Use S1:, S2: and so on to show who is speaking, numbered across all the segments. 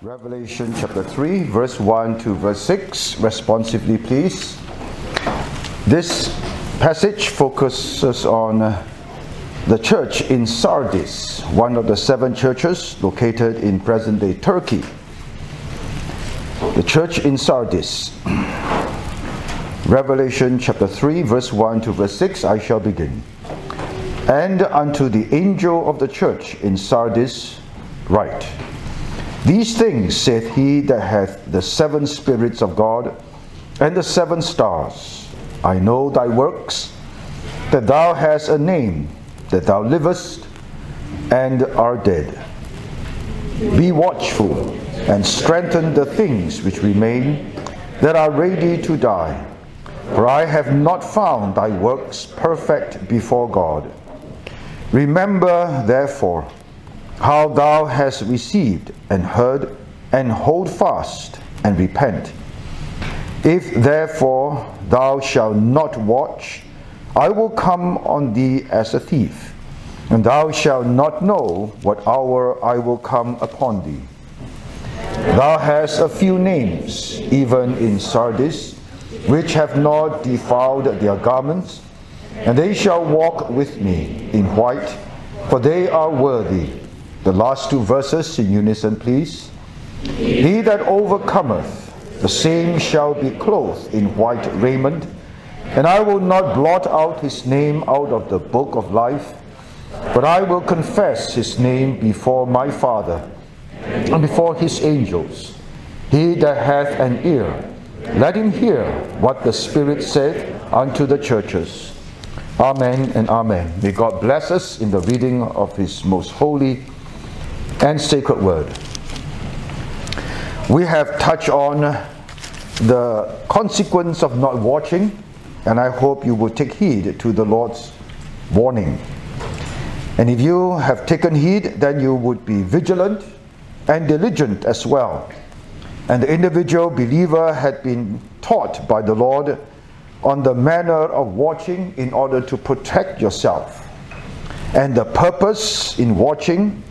S1: Revelation chapter 3, verse 1 to verse 6. Responsively, please. This passage focuses on uh, the church in Sardis, one of the seven churches located in present day Turkey. The church in Sardis. Revelation chapter 3, verse 1 to verse 6. I shall begin. And unto the angel of the church in Sardis, write. These things saith he that hath the seven spirits of God and the seven stars. I know thy works, that thou hast a name, that thou livest and art dead. Be watchful and strengthen the things which remain that are ready to die. For I have not found thy works perfect before God. Remember, therefore, how thou hast received and heard, and hold fast and repent. If therefore thou shalt not watch, I will come on thee as a thief, and thou shalt not know what hour I will come upon thee. Thou hast a few names, even in Sardis, which have not defiled their garments, and they shall walk with me in white, for they are worthy. The last two verses in unison, please. He that overcometh, the same shall be clothed in white raiment, and I will not blot out his name out of the book of life, but I will confess his name before my Father and before his angels. He that hath an ear, let him hear what the Spirit saith unto the churches. Amen and amen. May God bless us in the reading of his most holy and sacred word. We have touched on the consequence of not watching, and I hope you will take heed to the Lord's warning. And if you have taken heed, then you would be vigilant and diligent as well. And the individual believer had been taught by the Lord on the manner of watching in order to protect yourself. And the purpose in watching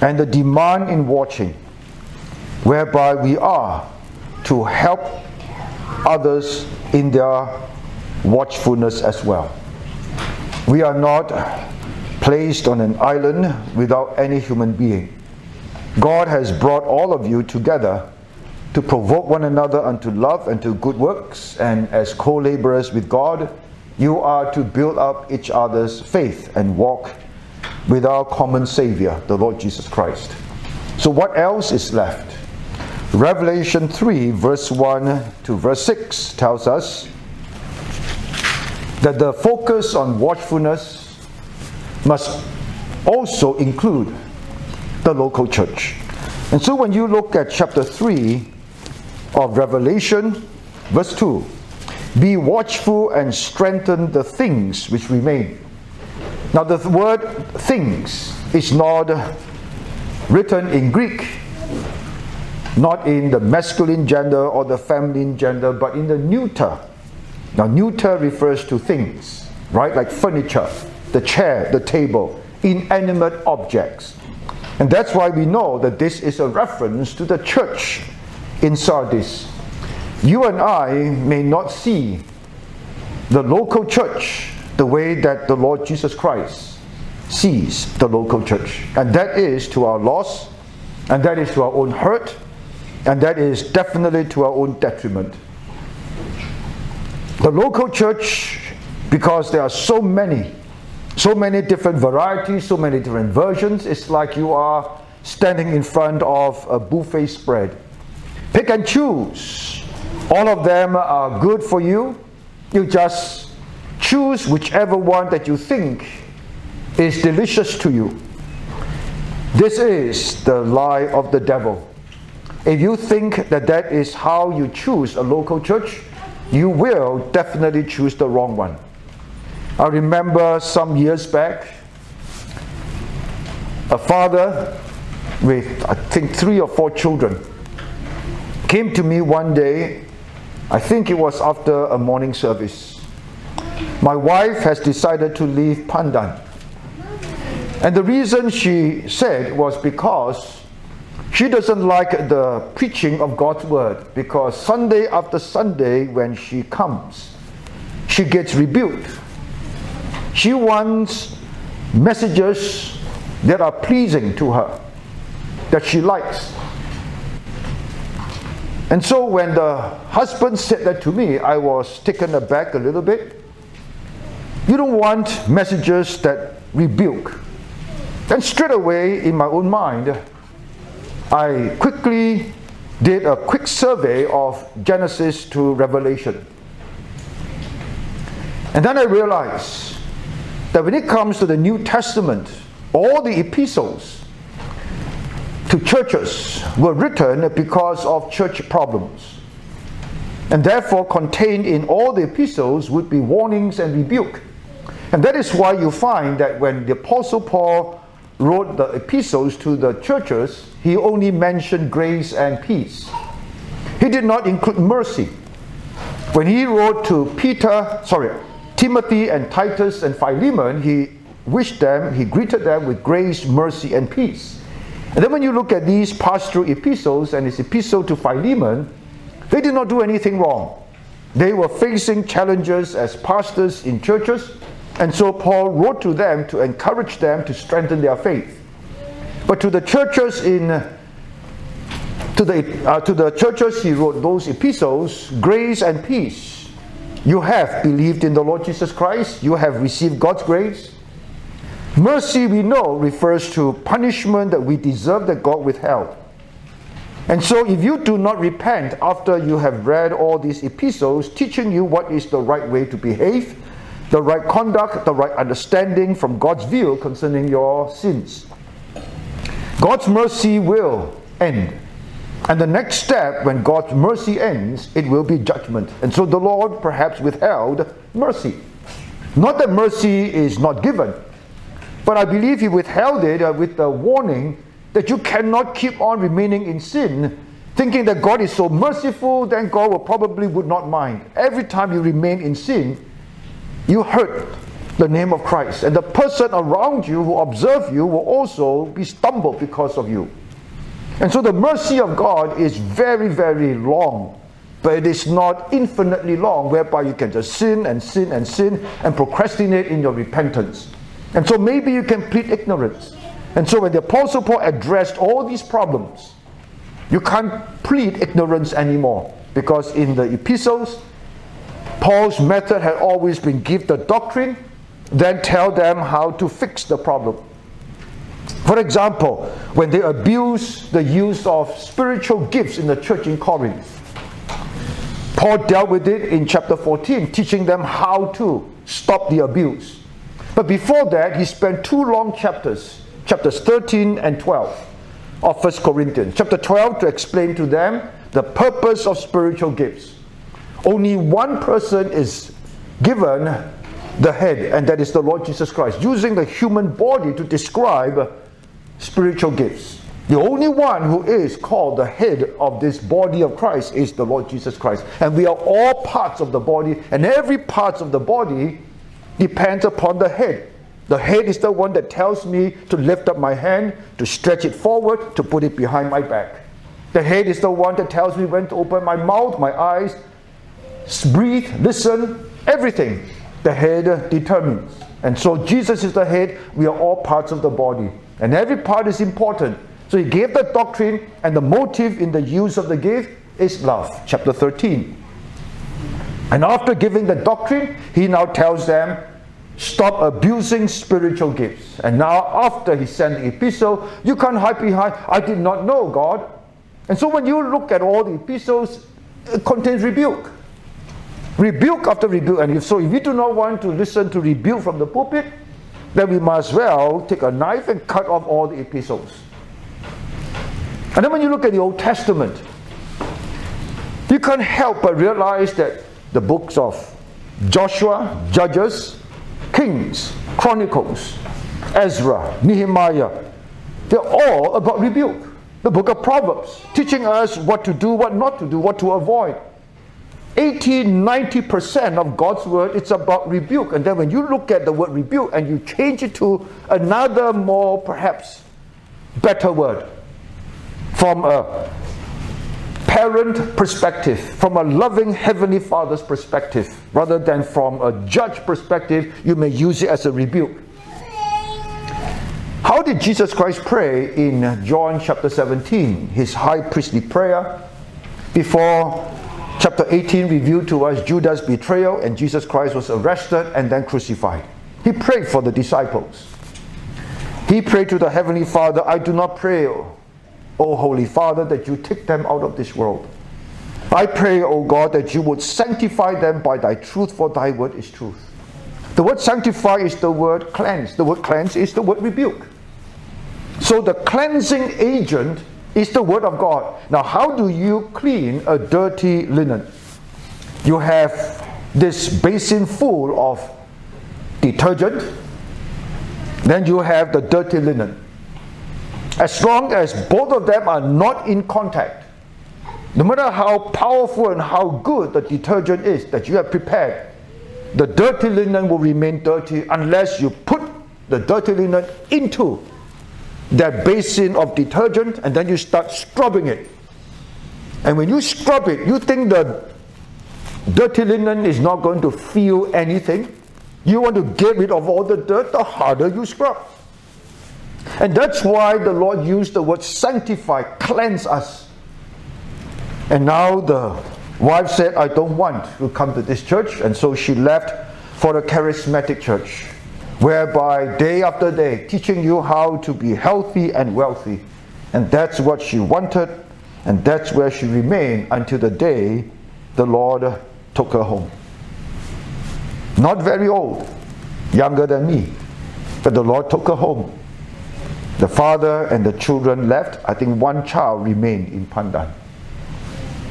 S1: and the demand in watching, whereby we are to help others in their watchfulness as well. We are not placed on an island without any human being. God has brought all of you together to provoke one another unto love and to good works, and as co laborers with God, you are to build up each other's faith and walk with our common Savior, the Lord Jesus Christ. So, what else is left? Revelation 3, verse 1 to verse 6 tells us that the focus on watchfulness must also include the local church. And so, when you look at chapter 3 of Revelation, verse 2, be watchful and strengthen the things which remain now, the word things is not written in Greek, not in the masculine gender or the feminine gender, but in the neuter. Now, neuter refers to things, right? Like furniture, the chair, the table, inanimate objects. And that's why we know that this is a reference to the church in Sardis. You and I may not see the local church the way that the Lord Jesus Christ sees the local church. And that is to our loss, and that is to our own hurt, and that is definitely to our own detriment. The local church, because there are so many, so many different varieties, so many different versions, it's like you are standing in front of a buffet spread. Pick and choose. All of them are good for you. You just Choose whichever one that you think is delicious to you. This is the lie of the devil. If you think that that is how you choose a local church, you will definitely choose the wrong one. I remember some years back, a father with, I think, three or four children came to me one day. I think it was after a morning service my wife has decided to leave Pandan. And the reason she said was because She doesn't like the preaching of God's word because Sunday after Sunday, when she comes, she gets rebuked. She wants messages that are pleasing to her, that she likes. And so when the husband said that to me, I was taken aback a little bit. You don't want messages that rebuke. Then straight away in my own mind, I quickly did a quick survey of Genesis to Revelation. And then I realized that when it comes to the New Testament, all the epistles to churches were written because of church problems. And therefore, contained in all the epistles would be warnings and rebuke. And that is why you find that when the Apostle Paul wrote the epistles to the churches, he only mentioned grace and peace. He did not include mercy. When he wrote to Peter, sorry, Timothy and Titus and Philemon, he wished them, he greeted them with grace, mercy, and peace. And then when you look at these pastoral epistles and his epistle to Philemon, they did not do anything wrong. They were facing challenges as pastors in churches, and so Paul wrote to them to encourage them to strengthen their faith. But to the churches in to the, uh, to the churches he wrote those epistles, grace and peace. You have believed in the Lord Jesus Christ, you have received God's grace, Mercy, we know, refers to punishment that we deserve that God withheld. And so, if you do not repent after you have read all these epistles teaching you what is the right way to behave, the right conduct, the right understanding from God's view concerning your sins, God's mercy will end. And the next step, when God's mercy ends, it will be judgment. And so the Lord perhaps withheld mercy. Not that mercy is not given, but I believe he withheld it uh, with the warning that you cannot keep on remaining in sin, thinking that God is so merciful, then God will probably would not mind. Every time you remain in sin, you hurt the name of Christ. And the person around you who observe you will also be stumbled because of you. And so the mercy of God is very, very long, but it is not infinitely long, whereby you can just sin and sin and sin and procrastinate in your repentance. And so maybe you can plead ignorance. And so when the Apostle Paul addressed all these problems, you can't plead ignorance anymore because in the epistles, Paul's method had always been give the doctrine, then tell them how to fix the problem. For example, when they abuse the use of spiritual gifts in the church in Corinth, Paul dealt with it in chapter 14, teaching them how to stop the abuse. But before that, he spent two long chapters, chapters 13 and 12 of First Corinthians. Chapter 12 to explain to them the purpose of spiritual gifts. Only one person is given the head, and that is the Lord Jesus Christ, using the human body to describe spiritual gifts. The only one who is called the head of this body of Christ is the Lord Jesus Christ. And we are all parts of the body, and every part of the body depends upon the head. The head is the one that tells me to lift up my hand, to stretch it forward, to put it behind my back. The head is the one that tells me when to open my mouth, my eyes, breathe, listen, everything. The head determines. And so Jesus is the head, we are all parts of the body. And every part is important. So he gave the doctrine, and the motive in the use of the gift is love. Chapter 13. And after giving the doctrine, he now tells them, stop abusing spiritual gifts. And now, after he sent the epistle, you can't hide behind, I did not know God. And so, when you look at all the epistles, it contains rebuke. Rebuke after rebuke. And if so, if we do not want to listen to rebuke from the pulpit, then we must well take a knife and cut off all the epistles. And then when you look at the Old Testament, you can't help but realize that the books of Joshua, Judges, Kings, Chronicles, Ezra, Nehemiah, they're all about rebuke. The book of Proverbs, teaching us what to do, what not to do, what to avoid. 80 90% of God's word, it's about rebuke. And then when you look at the word rebuke and you change it to another more perhaps better word, from a parent perspective, from a loving Heavenly Father's perspective, rather than from a judge perspective, you may use it as a rebuke. How did Jesus Christ pray in John chapter 17, his high priestly prayer, before chapter 18 revealed to us Judas' betrayal and Jesus Christ was arrested and then crucified? He prayed for the disciples. He prayed to the Heavenly Father, I do not pray, O Holy Father, that you take them out of this world. I pray, O God, that you would sanctify them by thy truth, for thy word is truth. The word sanctify is the word cleanse. The word cleanse is the word rebuke. So the cleansing agent is the word of God. Now, how do you clean a dirty linen? You have this basin full of detergent, then you have the dirty linen. As long as both of them are not in contact, no matter how powerful and how good the detergent is that you have prepared, the dirty linen will remain dirty unless you put the dirty linen into that basin of detergent and then you start scrubbing it. And when you scrub it, you think the dirty linen is not going to feel anything. You want to get rid of all the dirt, the harder you scrub. And that's why the Lord used the word sanctify, cleanse us. And now the wife said, I don't want to come to this church. And so she left for a charismatic church, whereby day after day, teaching you how to be healthy and wealthy. And that's what she wanted. And that's where she remained until the day the Lord took her home. Not very old, younger than me, but the Lord took her home the father and the children left. I think one child remained in Pandan.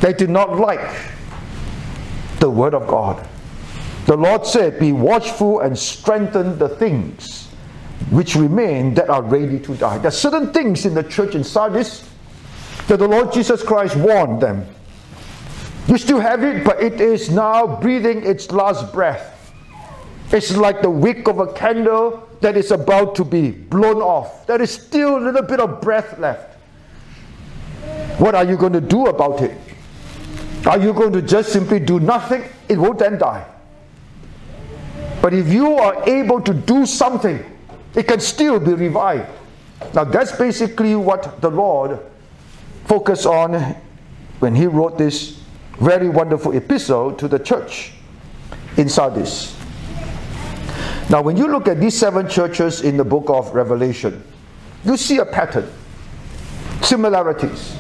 S1: They did not like the word of God. The Lord said, Be watchful and strengthen the things which remain that are ready to die. There are certain things in the church in Sardis that the Lord Jesus Christ warned them. You still have it, but it is now breathing its last breath. It's like the wick of a candle that is about to be blown off. There is still a little bit of breath left. What are you going to do about it? Are you going to just simply do nothing? It will then die. But if you are able to do something, it can still be revived. Now, that's basically what the Lord focused on when He wrote this very wonderful epistle to the church in Sardis. Now, when you look at these seven churches in the book of Revelation, you see a pattern, similarities.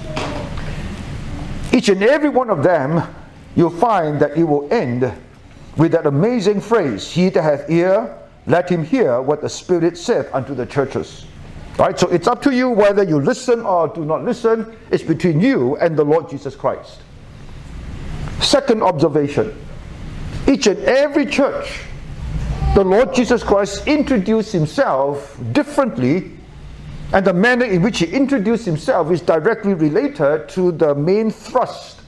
S1: Each and every one of them, you'll find that it will end with that amazing phrase He that hath ear, let him hear what the Spirit saith unto the churches. Right? So it's up to you whether you listen or do not listen. It's between you and the Lord Jesus Christ. Second observation each and every church the Lord Jesus Christ introduced himself differently, and the manner in which he introduced himself is directly related to the main thrust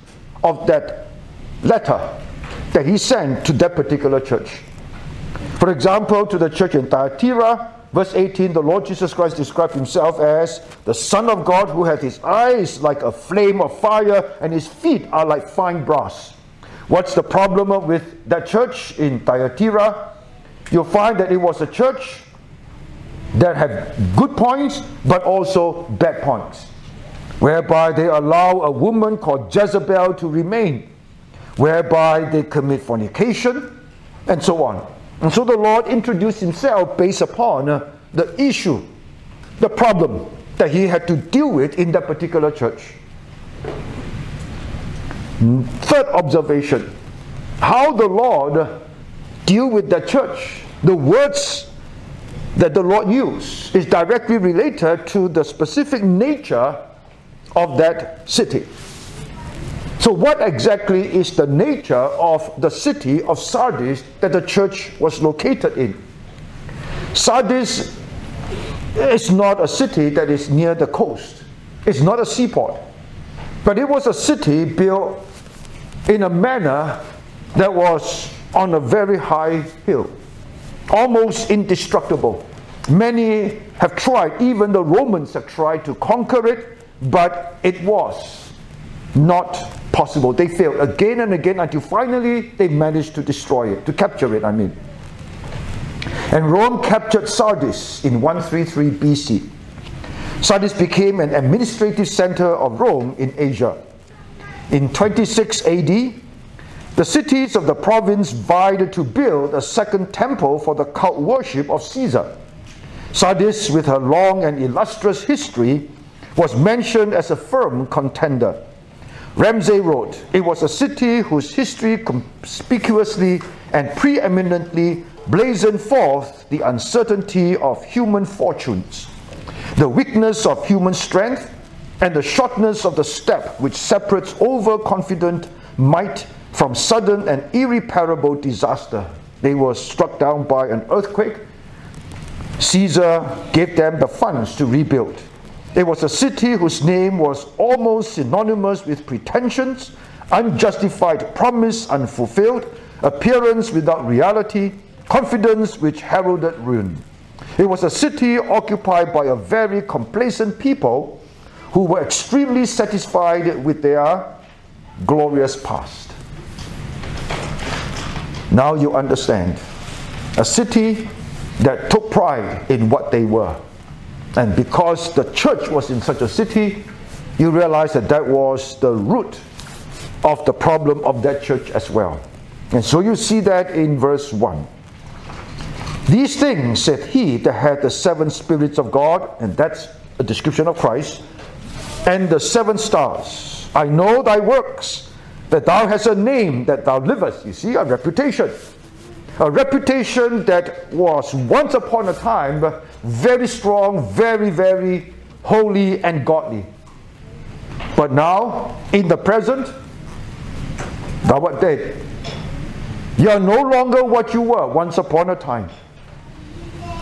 S1: of that letter that he sent to that particular church. For example, to the church in Thyatira, verse 18, the Lord Jesus Christ described himself as the Son of God who had his eyes like a flame of fire and his feet are like fine brass. What's the problem with that church in Thyatira? you'll find that it was a church that had good points but also bad points, whereby they allow a woman called Jezebel to remain, whereby they commit fornication, and so on. And so the Lord introduced himself based upon uh, the issue, the problem that he had to deal with in that particular church. Third observation how the Lord deal with the church. The words that the Lord used is directly related to the specific nature of that city. So, what exactly is the nature of the city of Sardis that the church was located in? Sardis is not a city that is near the coast, it's not a seaport, but it was a city built in a manner that was on a very high hill, almost indestructible. Many have tried, even the Romans have tried to conquer it, but it was not possible. They failed again and again until finally they managed to destroy it, to capture it, I mean. And Rome captured Sardis in 133 BC. Sardis became an administrative center of Rome in Asia. In 26 AD, the cities of the province vied to build a second temple for the cult worship of Caesar. Sardis, with her long and illustrious history, was mentioned as a firm contender. Ramsay wrote, It was a city whose history conspicuously and preeminently blazoned forth the uncertainty of human fortunes, the weakness of human strength, and the shortness of the step which separates overconfident might from sudden and irreparable disaster. They were struck down by an earthquake. Caesar gave them the funds to rebuild. It was a city whose name was almost synonymous with pretensions, unjustified promise unfulfilled, appearance without reality, confidence which heralded ruin. It was a city occupied by a very complacent people who were extremely satisfied with their glorious past. Now you understand. A city that took pride in what they were. And because the church was in such a city, you realize that that was the root of the problem of that church as well. And so you see that in verse 1. These things said he that had the seven spirits of God, and that's a description of Christ, and the seven stars. I know thy works, that thou hast a name, that thou livest. You see, a reputation. A reputation that was once upon a time very strong, very, very holy and godly. But now, in the present, thou art dead. You are no longer what you were once upon a time.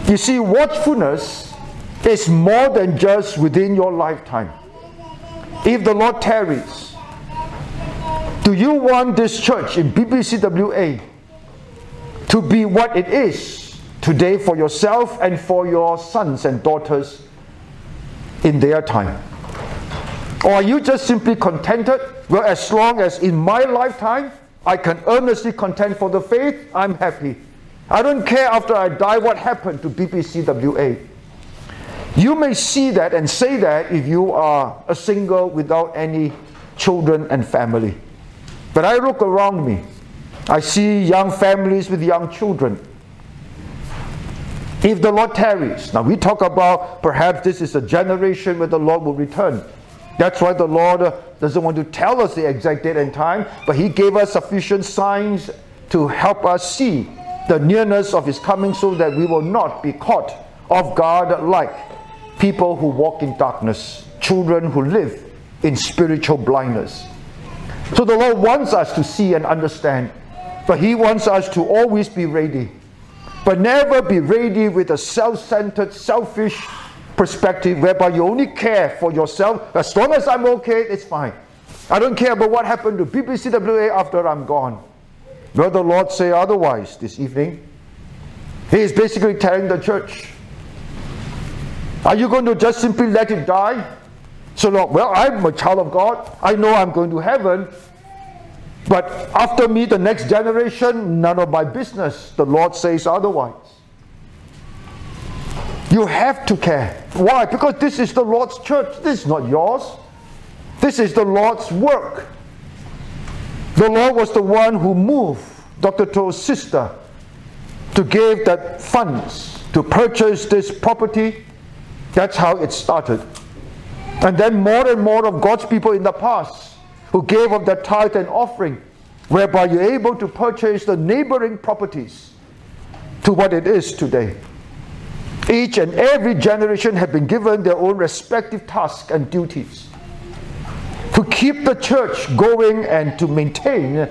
S1: You see, watchfulness is more than just within your lifetime. If the Lord tarries, do you want this church in BPCWA to be what it is today for yourself and for your sons and daughters in their time? Or are you just simply contented? Well, as long as in my lifetime I can earnestly contend for the faith, I'm happy. I don't care after I die what happened to BPCWA. You may see that and say that if you are a single without any children and family. But I look around me, I see young families with young children. If the Lord tarries, now we talk about perhaps this is a generation where the Lord will return. That's why the Lord uh, doesn't want to tell us the exact date and time, but He gave us sufficient signs to help us see the nearness of his coming so that we will not be caught off guard like people who walk in darkness, children who live in spiritual blindness. So the Lord wants us to see and understand, but He wants us to always be ready. But never be ready with a self centered, selfish perspective whereby you only care for yourself. As long as I'm okay, it's fine. I don't care about what happened to BPCWA after I'm gone. Will the Lord say otherwise this evening? He is basically telling the church, Are you going to just simply let it die? So, Lord, well, I'm a child of God. I know I'm going to heaven. But after me, the next generation, none of my business. The Lord says otherwise. You have to care. Why? Because this is the Lord's church. This is not yours. This is the Lord's work. The Lord was the one who moved Dr. Tow's sister to give that funds to purchase this property. That's how it started. And then more and more of God's people in the past who gave of their tithe and offering, whereby you're able to purchase the neighboring properties to what it is today. Each and every generation have been given their own respective tasks and duties to keep the church going and to maintain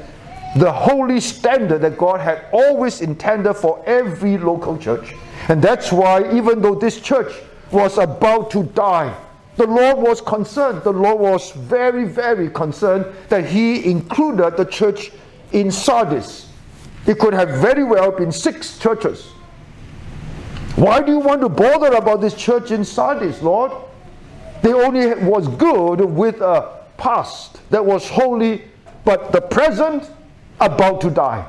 S1: the holy standard that God had always intended for every local church. And that's why, even though this church was about to die, the Lord was concerned. The Lord was very, very concerned that He included the church in Sardis. It could have very well been six churches. Why do you want to bother about this church in Sardis, Lord? They only was good with a past that was holy, but the present about to die.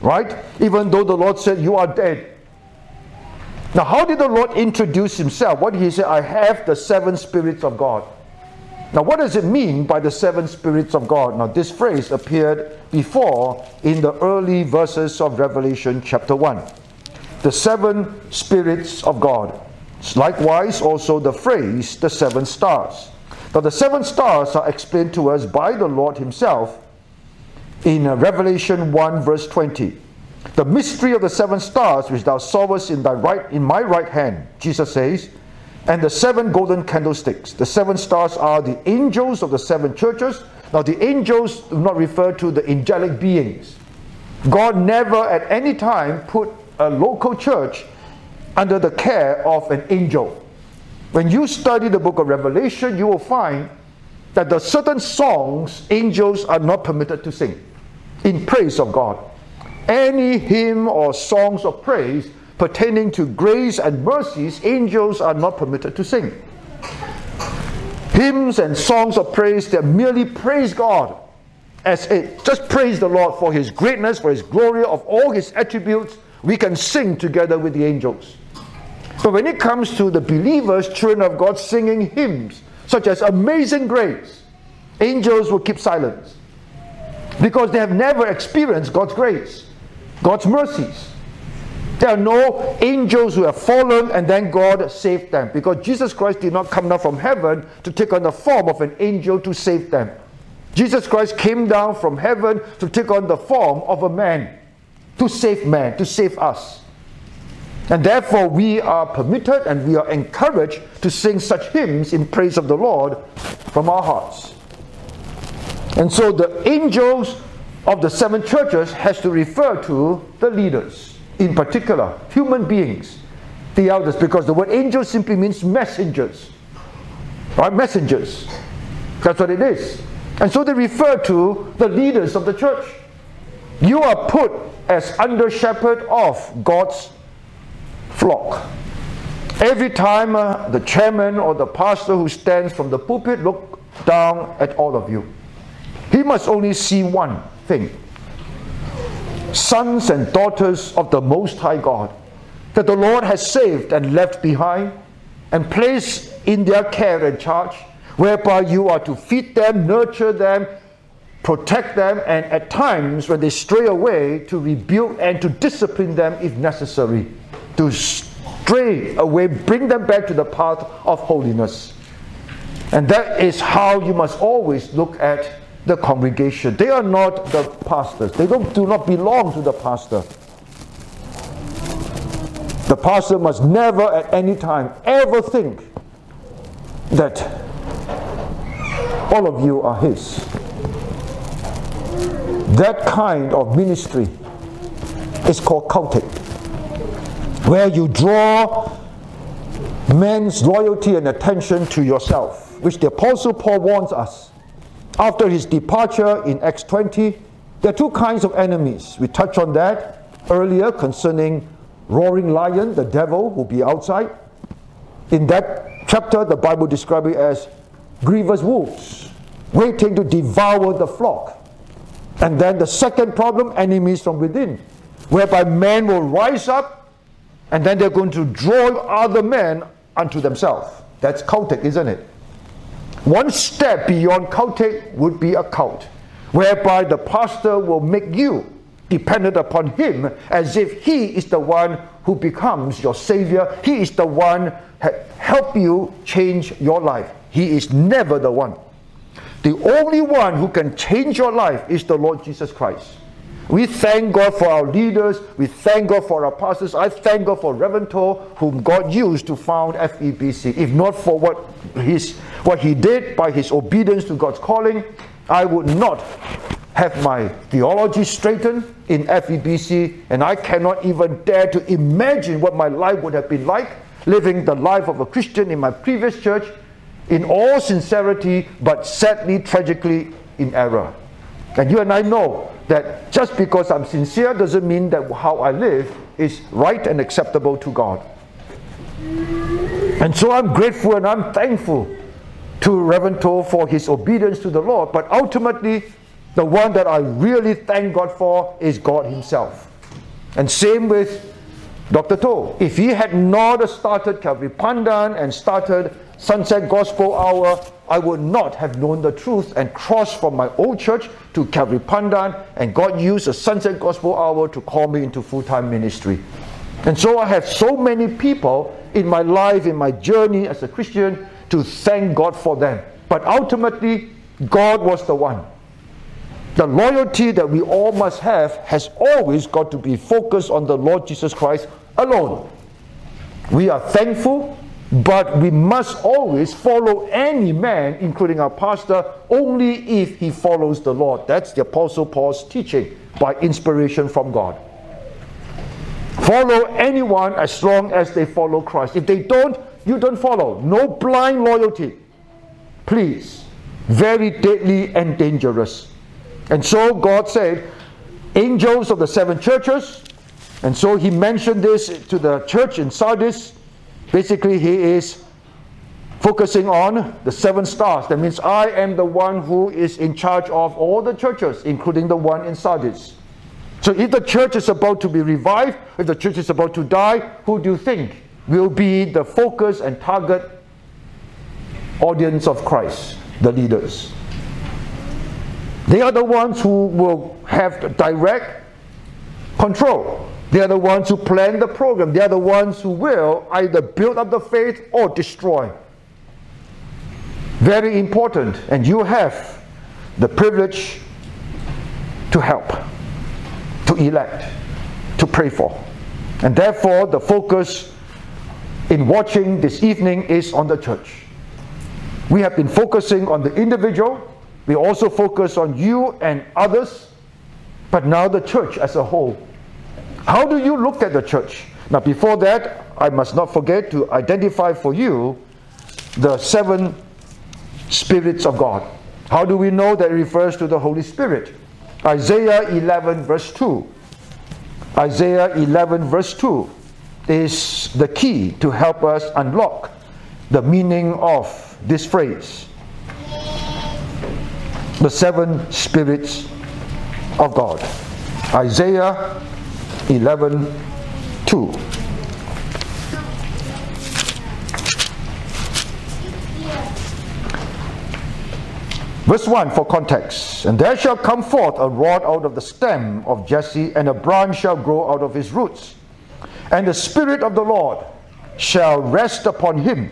S1: Right? Even though the Lord said, You are dead. Now, how did the Lord introduce himself? What did he say? I have the seven spirits of God. Now, what does it mean by the seven spirits of God? Now, this phrase appeared before in the early verses of Revelation chapter 1. The seven spirits of God. Likewise, also the phrase, the seven stars. Now, the seven stars are explained to us by the Lord Himself in uh, Revelation 1, verse 20. The mystery of the seven stars which thou sawest in thy right in my right hand, Jesus says, and the seven golden candlesticks. The seven stars are the angels of the seven churches. Now, the angels do not refer to the angelic beings. God never at any time put a local church under the care of an angel. When you study the book of Revelation, you will find that the certain songs angels are not permitted to sing in praise of God. Any hymn or songs of praise pertaining to grace and mercies, angels are not permitted to sing. Hymns and songs of praise that merely praise God as it just praise the Lord for his greatness, for his glory, of all his attributes, we can sing together with the angels. But when it comes to the believers, children of God, singing hymns such as Amazing Grace, angels will keep silence because they have never experienced God's grace, God's mercies. There are no angels who have fallen and then God saved them because Jesus Christ did not come down from heaven to take on the form of an angel to save them. Jesus Christ came down from heaven to take on the form of a man to save man, to save us. And therefore, we are permitted and we are encouraged to sing such hymns in praise of the Lord from our hearts. And so, the angels of the seven churches has to refer to the leaders in particular, human beings, the elders, because the word angel simply means messengers. Right? Messengers. That's what it is. And so they refer to the leaders of the church. You are put as under shepherd of God's flock. Every time uh, the chairman or the pastor who stands from the pulpit look down at all of you, he must only see one thing sons and daughters of the Most High God that the Lord has saved and left behind and placed in their care and charge, whereby you are to feed them, nurture them, protect them, and at times when they stray away, to rebuke and to discipline them if necessary, to stray away, bring them back to the path of holiness. And that is how you must always look at the congregation. They are not the pastors. They don't, do not belong to the pastor. The pastor must never at any time ever think that all of you are his. That kind of ministry is called cultic, where you draw men's loyalty and attention to yourself, which the Apostle Paul warns us after his departure in Acts 20, there are two kinds of enemies. We touched on that earlier concerning roaring lion, the devil will be outside. In that chapter, the Bible describes it as grievous wolves, waiting to devour the flock. And then the second problem, enemies from within, whereby men will rise up and then they're going to draw other men unto themselves. That's cultic, isn't it? One step beyond cultic would be a cult, whereby the pastor will make you dependent upon him as if he is the one who becomes your savior. He is the one help you change your life. He is never the one. The only one who can change your life is the Lord Jesus Christ. We thank God for our leaders. We thank God for our pastors. I thank God for Reverend Tow, whom God used to found FEBC. If not for what his what he did by his obedience to God's calling, I would not have my theology straightened in FEBC, and I cannot even dare to imagine what my life would have been like living the life of a Christian in my previous church in all sincerity, but sadly, tragically, in error. And you and I know that just because I'm sincere doesn't mean that how I live is right and acceptable to God. And so I'm grateful and I'm thankful to Reverend Tow for his obedience to the Lord, but ultimately, the one that I really thank God for is God Himself. And same with Dr. Tow. If he had not started Calvary Pandan and started Sunset Gospel Hour, I would not have known the truth and crossed from my old church to Calvary Pandan, and God used the Sunset Gospel Hour to call me into full time ministry. And so I have so many people in my life, in my journey as a Christian, to thank God for them. But ultimately, God was the one. The loyalty that we all must have has always got to be focused on the Lord Jesus Christ alone. We are thankful but we must always follow any man, including our pastor, only if he follows the Lord. That's the Apostle Paul's teaching by inspiration from God. Follow anyone as long as they follow Christ. If they don't, you don't follow. No blind loyalty. Please. Very deadly and dangerous. And so God said, angels of the seven churches, and so he mentioned this to the church in Sardis Basically, he is focusing on the seven stars. That means I am the one who is in charge of all the churches, including the one in Sardis. So if the church is about to be revived, if the church is about to die, who do you think will be the focus and target audience of Christ? The leaders. They are the ones who will have direct control they are the ones who plan the program. They are the ones who will either build up the faith or destroy. Very important. And you have the privilege to help, to elect, to pray for. And therefore, the focus in watching this evening is on the church. We have been focusing on the individual, we also focus on you and others, but now the church as a whole how do you look at the church? Now, before that, I must not forget to identify for you the seven spirits of God. How do we know that it refers to the Holy Spirit? Isaiah 11, verse 2. Isaiah 11, verse 2 is the key to help us unlock the meaning of this phrase. The seven spirits of God. Isaiah 11 2. Verse 1 for context. And there shall come forth a rod out of the stem of Jesse, and a branch shall grow out of his roots. And the Spirit of the Lord shall rest upon him.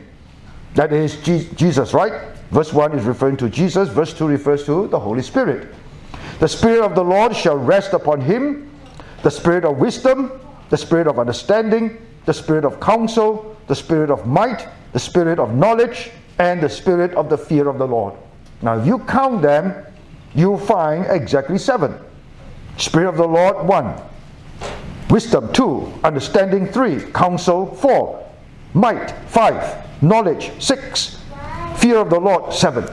S1: That is Jesus, right? Verse 1 is referring to Jesus, verse 2 refers to the Holy Spirit. The Spirit of the Lord shall rest upon him the spirit of wisdom, the spirit of understanding, the spirit of counsel, the spirit of might, the spirit of knowledge, and the spirit of the fear of the Lord. Now, if you count them, you'll find exactly seven. Spirit of the Lord, one. Wisdom, two. Understanding, three. Counsel, four. Might, five. Knowledge, six. Fear of the Lord, seven.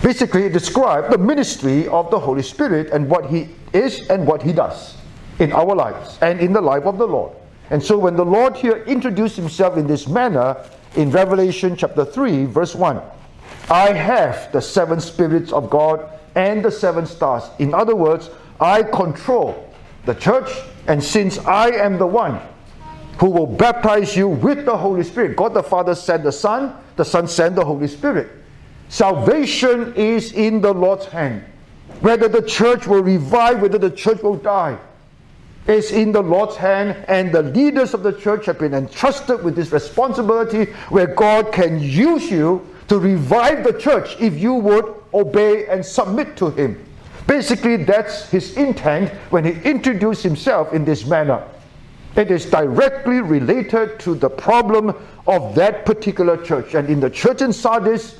S1: Basically, it describes the ministry of the Holy Spirit and what He is and what He does in our lives and in the life of the Lord. And so when the Lord here introduced himself in this manner in Revelation chapter 3, verse 1, I have the seven spirits of God and the seven stars. In other words, I control the church, and since I am the one who will baptize you with the Holy Spirit, God the Father sent the Son, the Son sent the Holy Spirit. Salvation is in the Lord's hand. Whether the church will revive, whether the church will die, is in the Lord's hand, and the leaders of the church have been entrusted with this responsibility where God can use you to revive the church if you would obey and submit to Him. Basically, that's His intent when He introduced Himself in this manner. It is directly related to the problem of that particular church. And in the church in Sardis,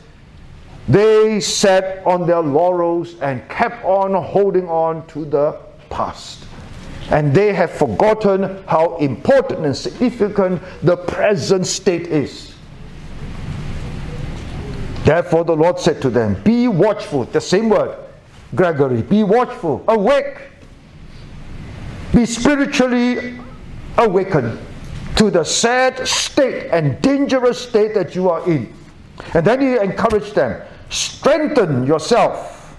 S1: they sat on their laurels and kept on holding on to the past and they have forgotten how important and significant the present state is. Therefore, the Lord said to them, Be watchful, the same word, gregoreo, be watchful, awake, be spiritually awakened to the sad state and dangerous state that you are in. And then he encouraged them strengthen yourself,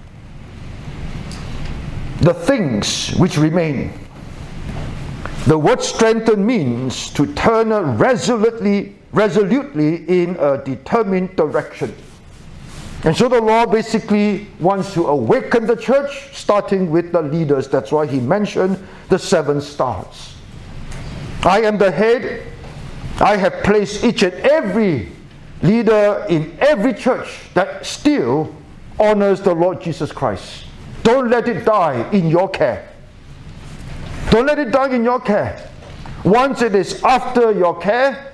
S1: the things which remain. The word strengthen means to turn resolutely, resolutely in a determined direction. And so the Lord basically wants to awaken the church, starting with the leaders. That's why he mentioned the seven stars. I am the head. I have placed each and every leader in every church that still honors the Lord Jesus Christ. Don't let it die in your care. Don't let it die in your care. Once it is after your care,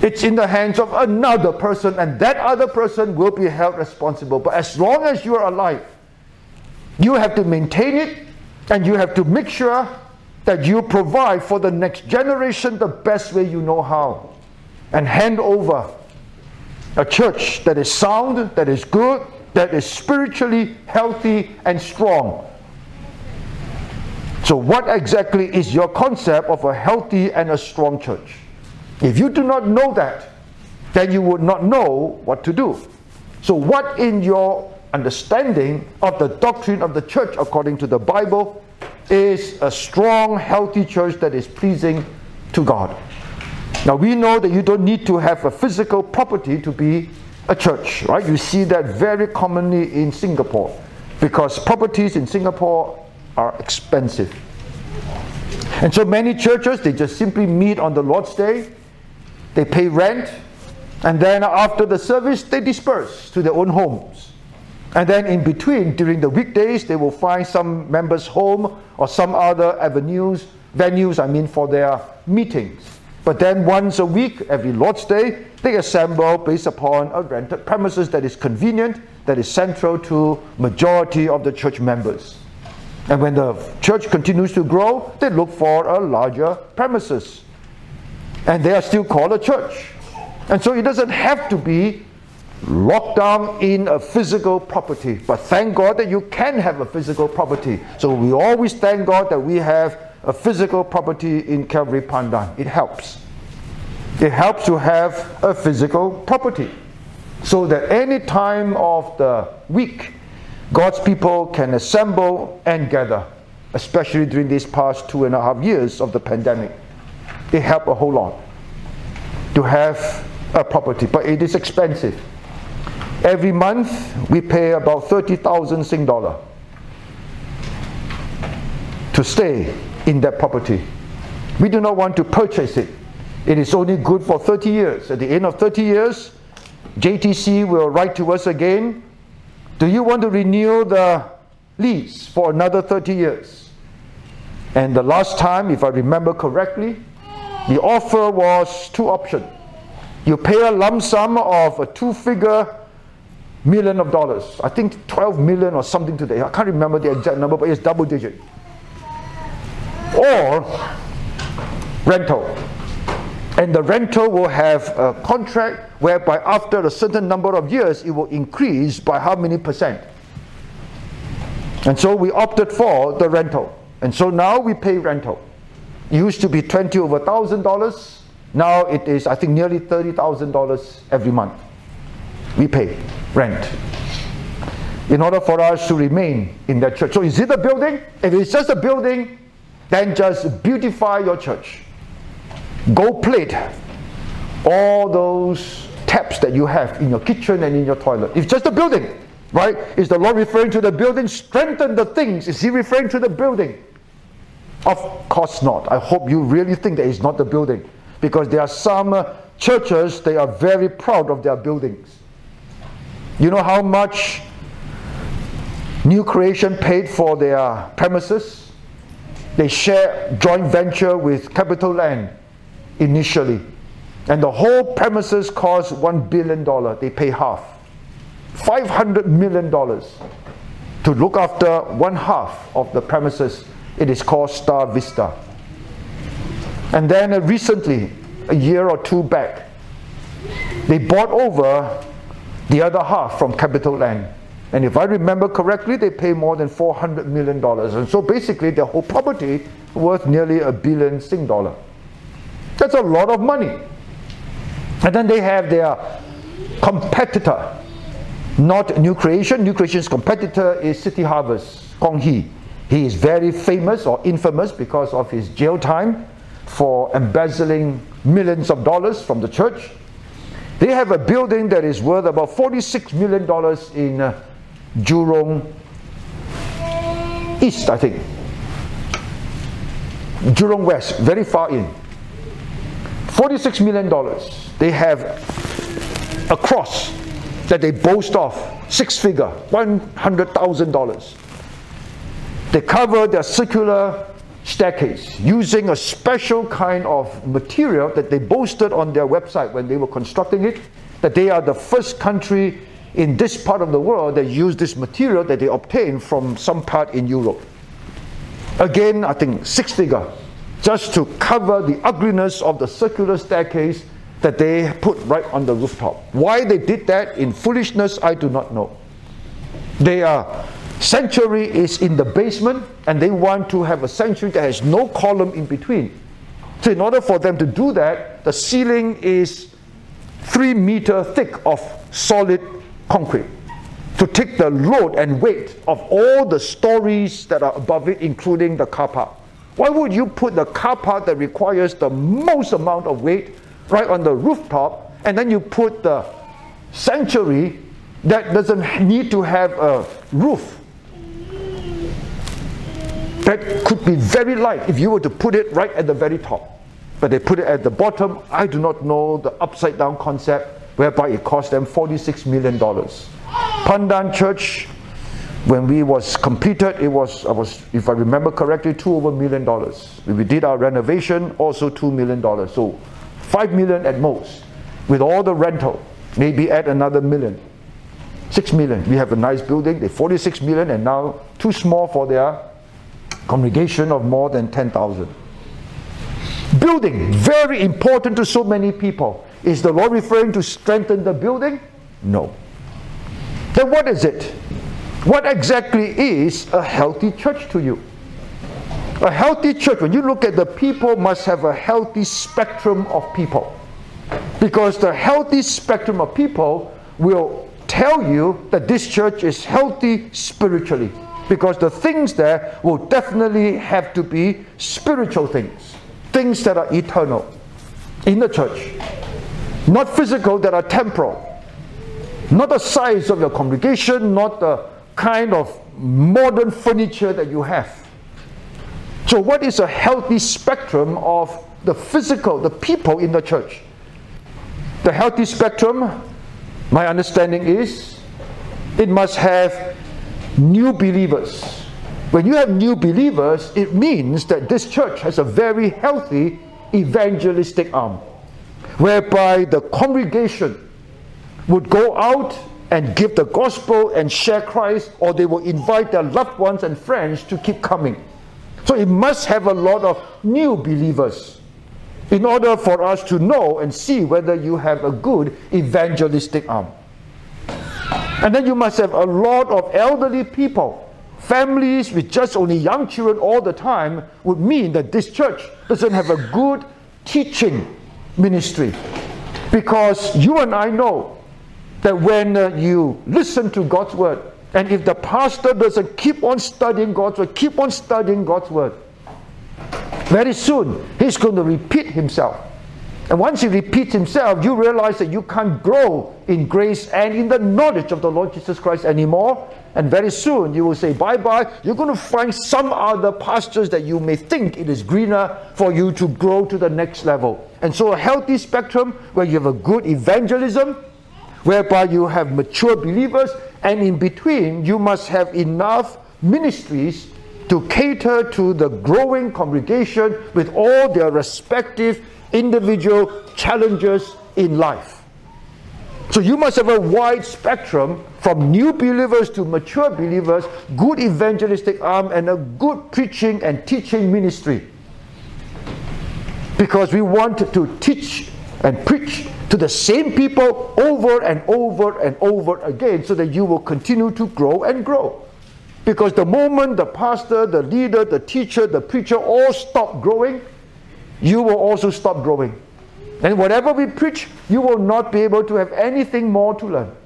S1: it's in the hands of another person, and that other person will be held responsible. But as long as you are alive, you have to maintain it and you have to make sure that you provide for the next generation the best way you know how and hand over a church that is sound, that is good, that is spiritually healthy and strong. So, what exactly is your concept of a healthy and a strong church? If you do not know that, then you would not know what to do. So, what in your understanding of the doctrine of the church according to the Bible is a strong, healthy church that is pleasing to God? Now we know that you don't need to have a physical property to be a church, right? You see that very commonly in Singapore because properties in Singapore are expensive. And so many churches, they just simply meet on the Lord's Day, they pay rent, and then after the service, they disperse to their own homes. And then in between, during the weekdays, they will find some members' home or some other avenues, venues, I mean, for their meetings. But then once a week, every Lord's Day, they assemble based upon a rented premises that is convenient, that is central to majority of the church members. And when the church continues to grow, they look for a larger premises. And they are still called a church. And so it doesn't have to be locked down in a physical property. But thank God that you can have a physical property. So we always thank God that we have a physical property in Calvary Pandan. It helps. It helps to have a physical property so that any time of the week, God's people can assemble and gather, especially during these past two and a half years of the pandemic. It helped a whole lot to have a property, but it is expensive. Every month we pay about 30,000 Sing dollar to stay in that property. We do not want to purchase it. It is only good for 30 years. At the end of 30 years, JTC will write to us again. Do you want to renew the lease for another 30 years? And the last time, if I remember correctly, the offer was two options. You pay a lump sum of a two figure million of dollars. I think 12 million or something today. I can't remember the exact number, but it's double digit or rental. And the rental will have a contract whereby after a certain number of years it will increase by how many percent. And so we opted for the rental. And so now we pay rental. It used to be 20 over thousand dollars. Now it is I think nearly thirty thousand dollars every month. We pay rent. In order for us to remain in that church. So is it a building? If it's just a building, then just beautify your church. Go plate all those taps that you have in your kitchen and in your toilet. It's just a building, right? Is the Lord referring to the building? Strengthen the things. Is He referring to the building? Of course not. I hope you really think that it's not the building. Because there are some churches, they are very proud of their buildings. You know how much New Creation paid for their premises? They share joint venture with CapitaLand initially. And the whole premises cost $1 billion. They pay half. $500 million to look after one half of the premises. It is called Star Vista. And then uh, recently, a year or two back, they bought over the other half from CapitaLand. And if I remember correctly, they pay more than $400 million. And so basically, their whole property worth nearly a billion Sing dollar. That's a lot of money. And then they have their competitor, not New Creation. New Creation's competitor is City Harvest, Kong Hee. He is very famous or infamous because of his jail time for embezzling millions of dollars from the church. They have a building that is worth about $46 million in uh, Jurong East, I think. Jurong West, very far in. $46 million. They have a cross that they boast of, six figure, $100,000. They cover their circular staircase using a special kind of material that they boasted on their website when they were constructing it, that they are the first country in this part of the world that use this material that they obtained from some part in Europe. Again, I think six figure, just to cover the ugliness of the circular staircase that they put right on the rooftop. Why they did that in foolishness, I do not know. They are sanctuary is in the basement and they want to have a sanctuary that has no column in between. So in order for them to do that, the ceiling is three meter thick of solid concrete to take the load and weight of all the stories that are above it, including the car park. Why would you put the car park that requires the most amount of weight right on the rooftop, and then you put the sanctuary that doesn't need to have a roof that could be very light if you were to put it right at the very top. But they put it at the bottom. I do not know the upside down concept whereby it cost them $46 million. Pandan Church, when we was completed, it was, I was, if I remember correctly, two over million dollars. We did our renovation, also two million dollars. So five million at most. With all the rental, maybe add another million. Six million. We have a nice building. They 46 million and now too small for their congregation of more than 10,000. Building, very important to so many people. Is the Lord referring to strengthen the building? No. Then what is it? What exactly is a healthy church to you? A healthy church, when you look at the people, must have a healthy spectrum of people. Because the healthy spectrum of people will tell you that this church is healthy spiritually because the things there will definitely have to be spiritual things, things that are eternal in the church, not physical, that are temporal. Not the size of your congregation, not the kind of modern furniture that you have. So, what is a healthy spectrum of the physical, the people in the church? The healthy spectrum, my understanding is, it must have new believers. When you have new believers, it means that this church has a very healthy evangelistic arm, whereby the congregation would go out and give the gospel and share Christ, or they will invite their loved ones and friends to keep coming. So it must have a lot of new believers in order for us to know and see whether you have a good evangelistic arm. And then you must have a lot of elderly people. Families with just only young children all the time would mean that this church doesn't have a good teaching ministry. Because you and I know that when uh, you listen to God's word, and if the pastor doesn't keep on studying God's word, keep on studying God's word, very soon he's going to repeat himself. And once he repeats himself, you realize that you can't grow in grace and in the knowledge of the Lord Jesus Christ anymore. And very soon you will say bye bye. You're going to find some other pastures that you may think it is greener for you to grow to the next level. And so, a healthy spectrum where you have a good evangelism, whereby you have mature believers, and in between, you must have enough ministries to cater to the growing congregation with all their respective individual challenges in life. So you must have a wide spectrum from new believers to mature believers, good evangelistic arm, and a good preaching and teaching ministry. Because we want to teach and preach to the same people over and over and over again so that you will continue to grow and grow. Because the moment the pastor, the leader, the teacher, the preacher all stop growing, you will also stop growing. And whatever we preach, you will not be able to have anything more to learn.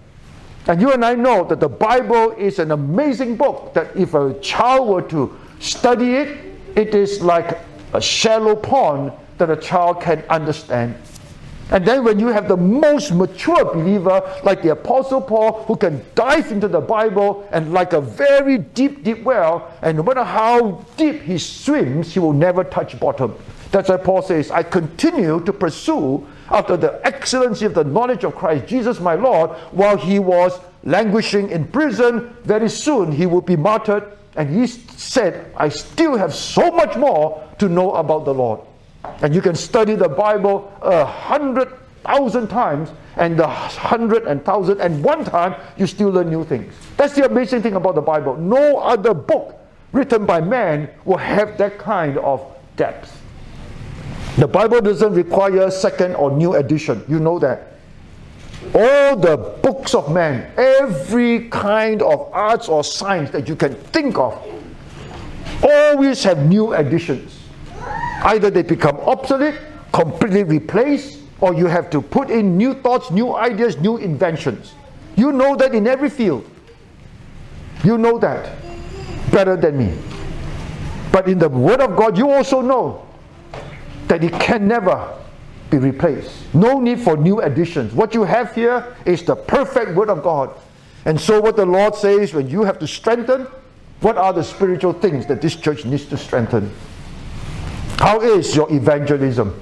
S1: And you and I know that the Bible is an amazing book that if a child were to study it, it is like a shallow pond that a child can understand. And then when you have the most mature believer, like the Apostle Paul, who can dive into the Bible and like a very deep, deep well, and no matter how deep he swims, he will never touch bottom. That's why Paul says, I continue to pursue after the excellency of the knowledge of Christ Jesus my Lord, while he was languishing in prison, very soon he would be martyred. And he said, I still have so much more to know about the Lord. And you can study the Bible a hundred thousand times, and the hundred and thousand and one time, you still learn new things. That's the amazing thing about the Bible. No other book written by man will have that kind of depth. The Bible doesn't require second or new edition. You know that. All the books of man, every kind of arts or science that you can think of, always have new editions. Either they become obsolete, completely replaced, or you have to put in new thoughts, new ideas, new inventions. You know that in every field. You know that better than me. But in the Word of God, you also know that it can never be replaced. No need for new additions. What you have here is the perfect Word of God. And so, what the Lord says when you have to strengthen, what are the spiritual things that this church needs to strengthen? How is your evangelism?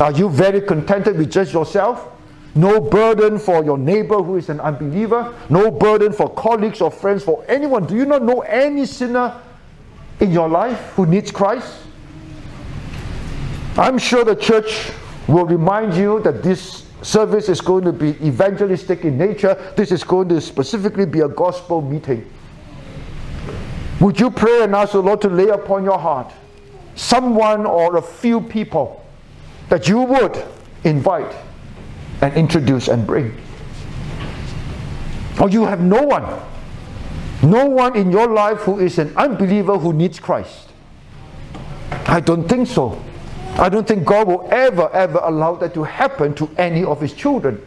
S1: Are you very contented with just yourself? No burden for your neighbor who is an unbeliever? No burden for colleagues or friends, for anyone? Do you not know any sinner in your life who needs Christ? I'm sure the church will remind you that this service is going to be evangelistic in nature. This is going to specifically be a gospel meeting. Would you pray and ask the Lord to lay upon your heart someone or a few people that you would invite and introduce and bring? Or you have no one, no one in your life who is an unbeliever who needs Christ? I don't think so. I don't think God will ever, ever allow that to happen to any of His children,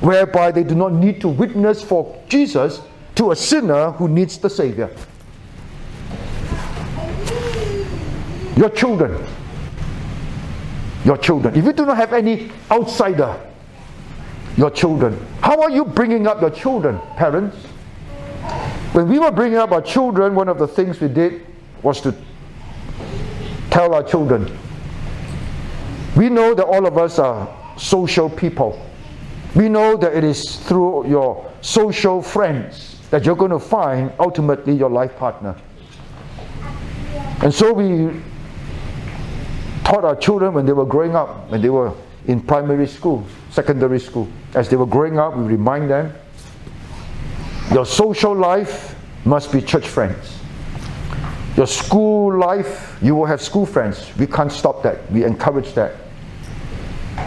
S1: whereby they do not need to witness for Jesus to a sinner who needs the Savior. Your children. Your children. If you do not have any outsider, your children. How are you bringing up your children, parents? When we were bringing up our children, one of the things we did was to tell our children we know that all of us are social people. We know that it is through your social friends that you're going to find ultimately your life partner. And so we taught our children when they were growing up, when they were in primary school, secondary school, as they were growing up, we remind them your social life must be church friends. Your school life, you will have school friends. We can't stop that. We encourage that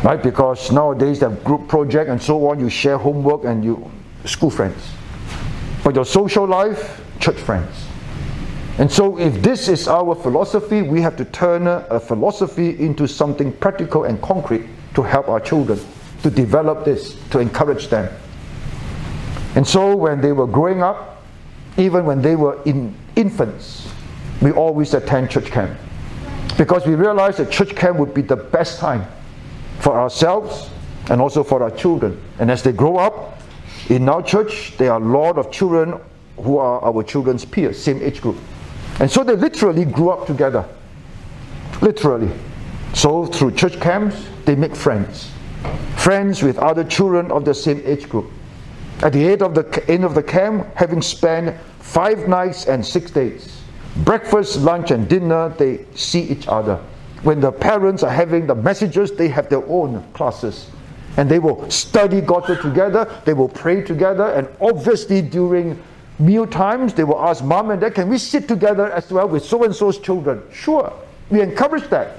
S1: right? Because nowadays they have group project and so on. You share homework and you school friends, but your social life, church friends. And so, if this is our philosophy, we have to turn a philosophy into something practical and concrete to help our children to develop this, to encourage them. And so, when they were growing up, even when they were in infants, we always attend church camp because we realized that church camp would be the best time for ourselves and also for our children. And as they grow up in our church, there are a lot of children who are our children's peers, same age group. And so they literally grew up together. Literally. So through church camps, they make friends. Friends with other children of the same age group. At the end of the end of the camp, having spent five nights and six days, breakfast, lunch, and dinner, they see each other when the parents are having the messages, they have their own classes. And they will study word together, they will pray together, and obviously during meal times, they will ask mom and dad, can we sit together as well with so and so's children? Sure, we encourage that.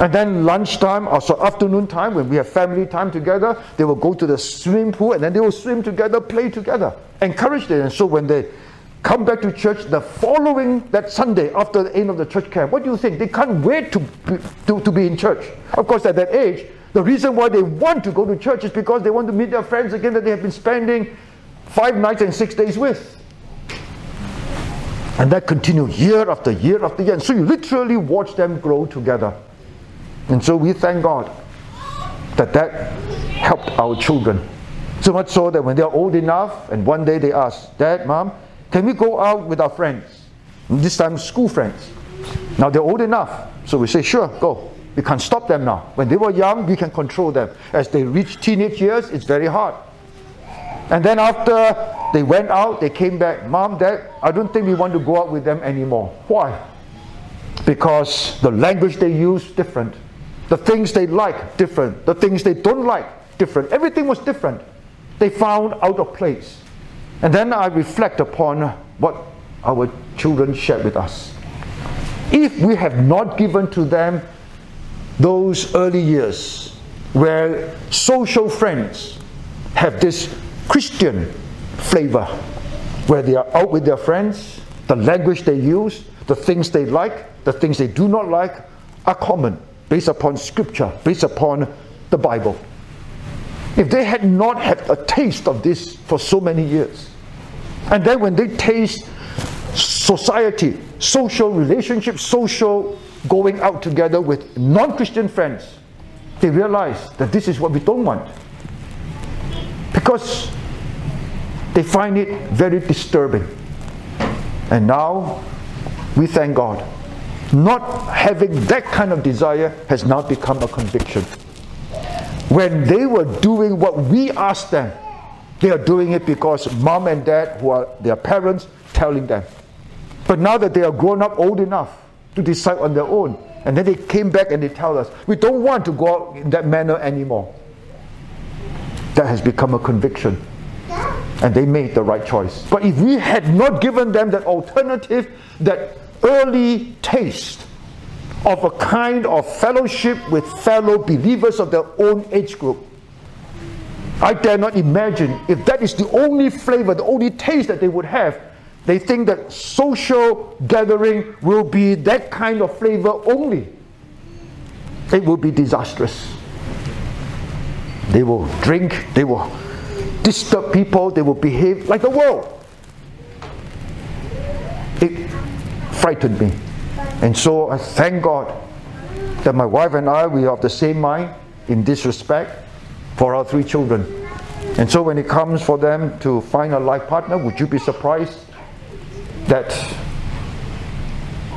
S1: And then lunchtime, also afternoon time, when we have family time together, they will go to the swimming pool and then they will swim together, play together. Encourage them. And so when they come back to church the following that Sunday after the end of the church camp. What do you think? They can't wait to be, to, to be in church. Of course, at that age, the reason why they want to go to church is because they want to meet their friends again that they have been spending five nights and six days with. And that continued year after year after year. And so you literally watch them grow together. And so we thank God that that helped our children. So much so that when they're old enough, and one day they ask, Dad, Mom, can we go out with our friends? And this time, school friends. Now they're old enough. So we say, Sure, go. We can't stop them now. When they were young, we can control them. As they reach teenage years, it's very hard. And then after they went out, they came back. Mom, Dad, I don't think we want to go out with them anymore. Why? Because the language they use different. The things they like different. The things they don't like different. Everything was different. They found out of place. And then I reflect upon what our children shared with us. If we have not given to them those early years where social friends have this Christian flavor, where they are out with their friends, the language they use, the things they like, the things they do not like are common, based upon scripture, based upon the Bible. If they had not had a taste of this for so many years, and then when they taste society, social relationships, social going out together with non Christian friends, they realize that this is what we don't want. Because they find it very disturbing. And now we thank God. Not having that kind of desire has now become a conviction. When they were doing what we asked them, they are doing it because mom and dad, who are their parents, telling them. But now that they are grown up old enough to decide on their own, and then they came back and they tell us, we don't want to go out in that manner anymore. That has become a conviction and they made the right choice. But if we had not given them that alternative, that early taste of a kind of fellowship with fellow believers of their own age group, I dare not imagine if that is the only flavor, the only taste that they would have. They think that social gathering will be that kind of flavor only. It will be disastrous. They will drink, they will disturb people, they will behave like the world. It frightened me. And so I thank God that my wife and I, we are of the same mind in this respect for our three children. And so when it comes for them to find a life partner, would you be surprised that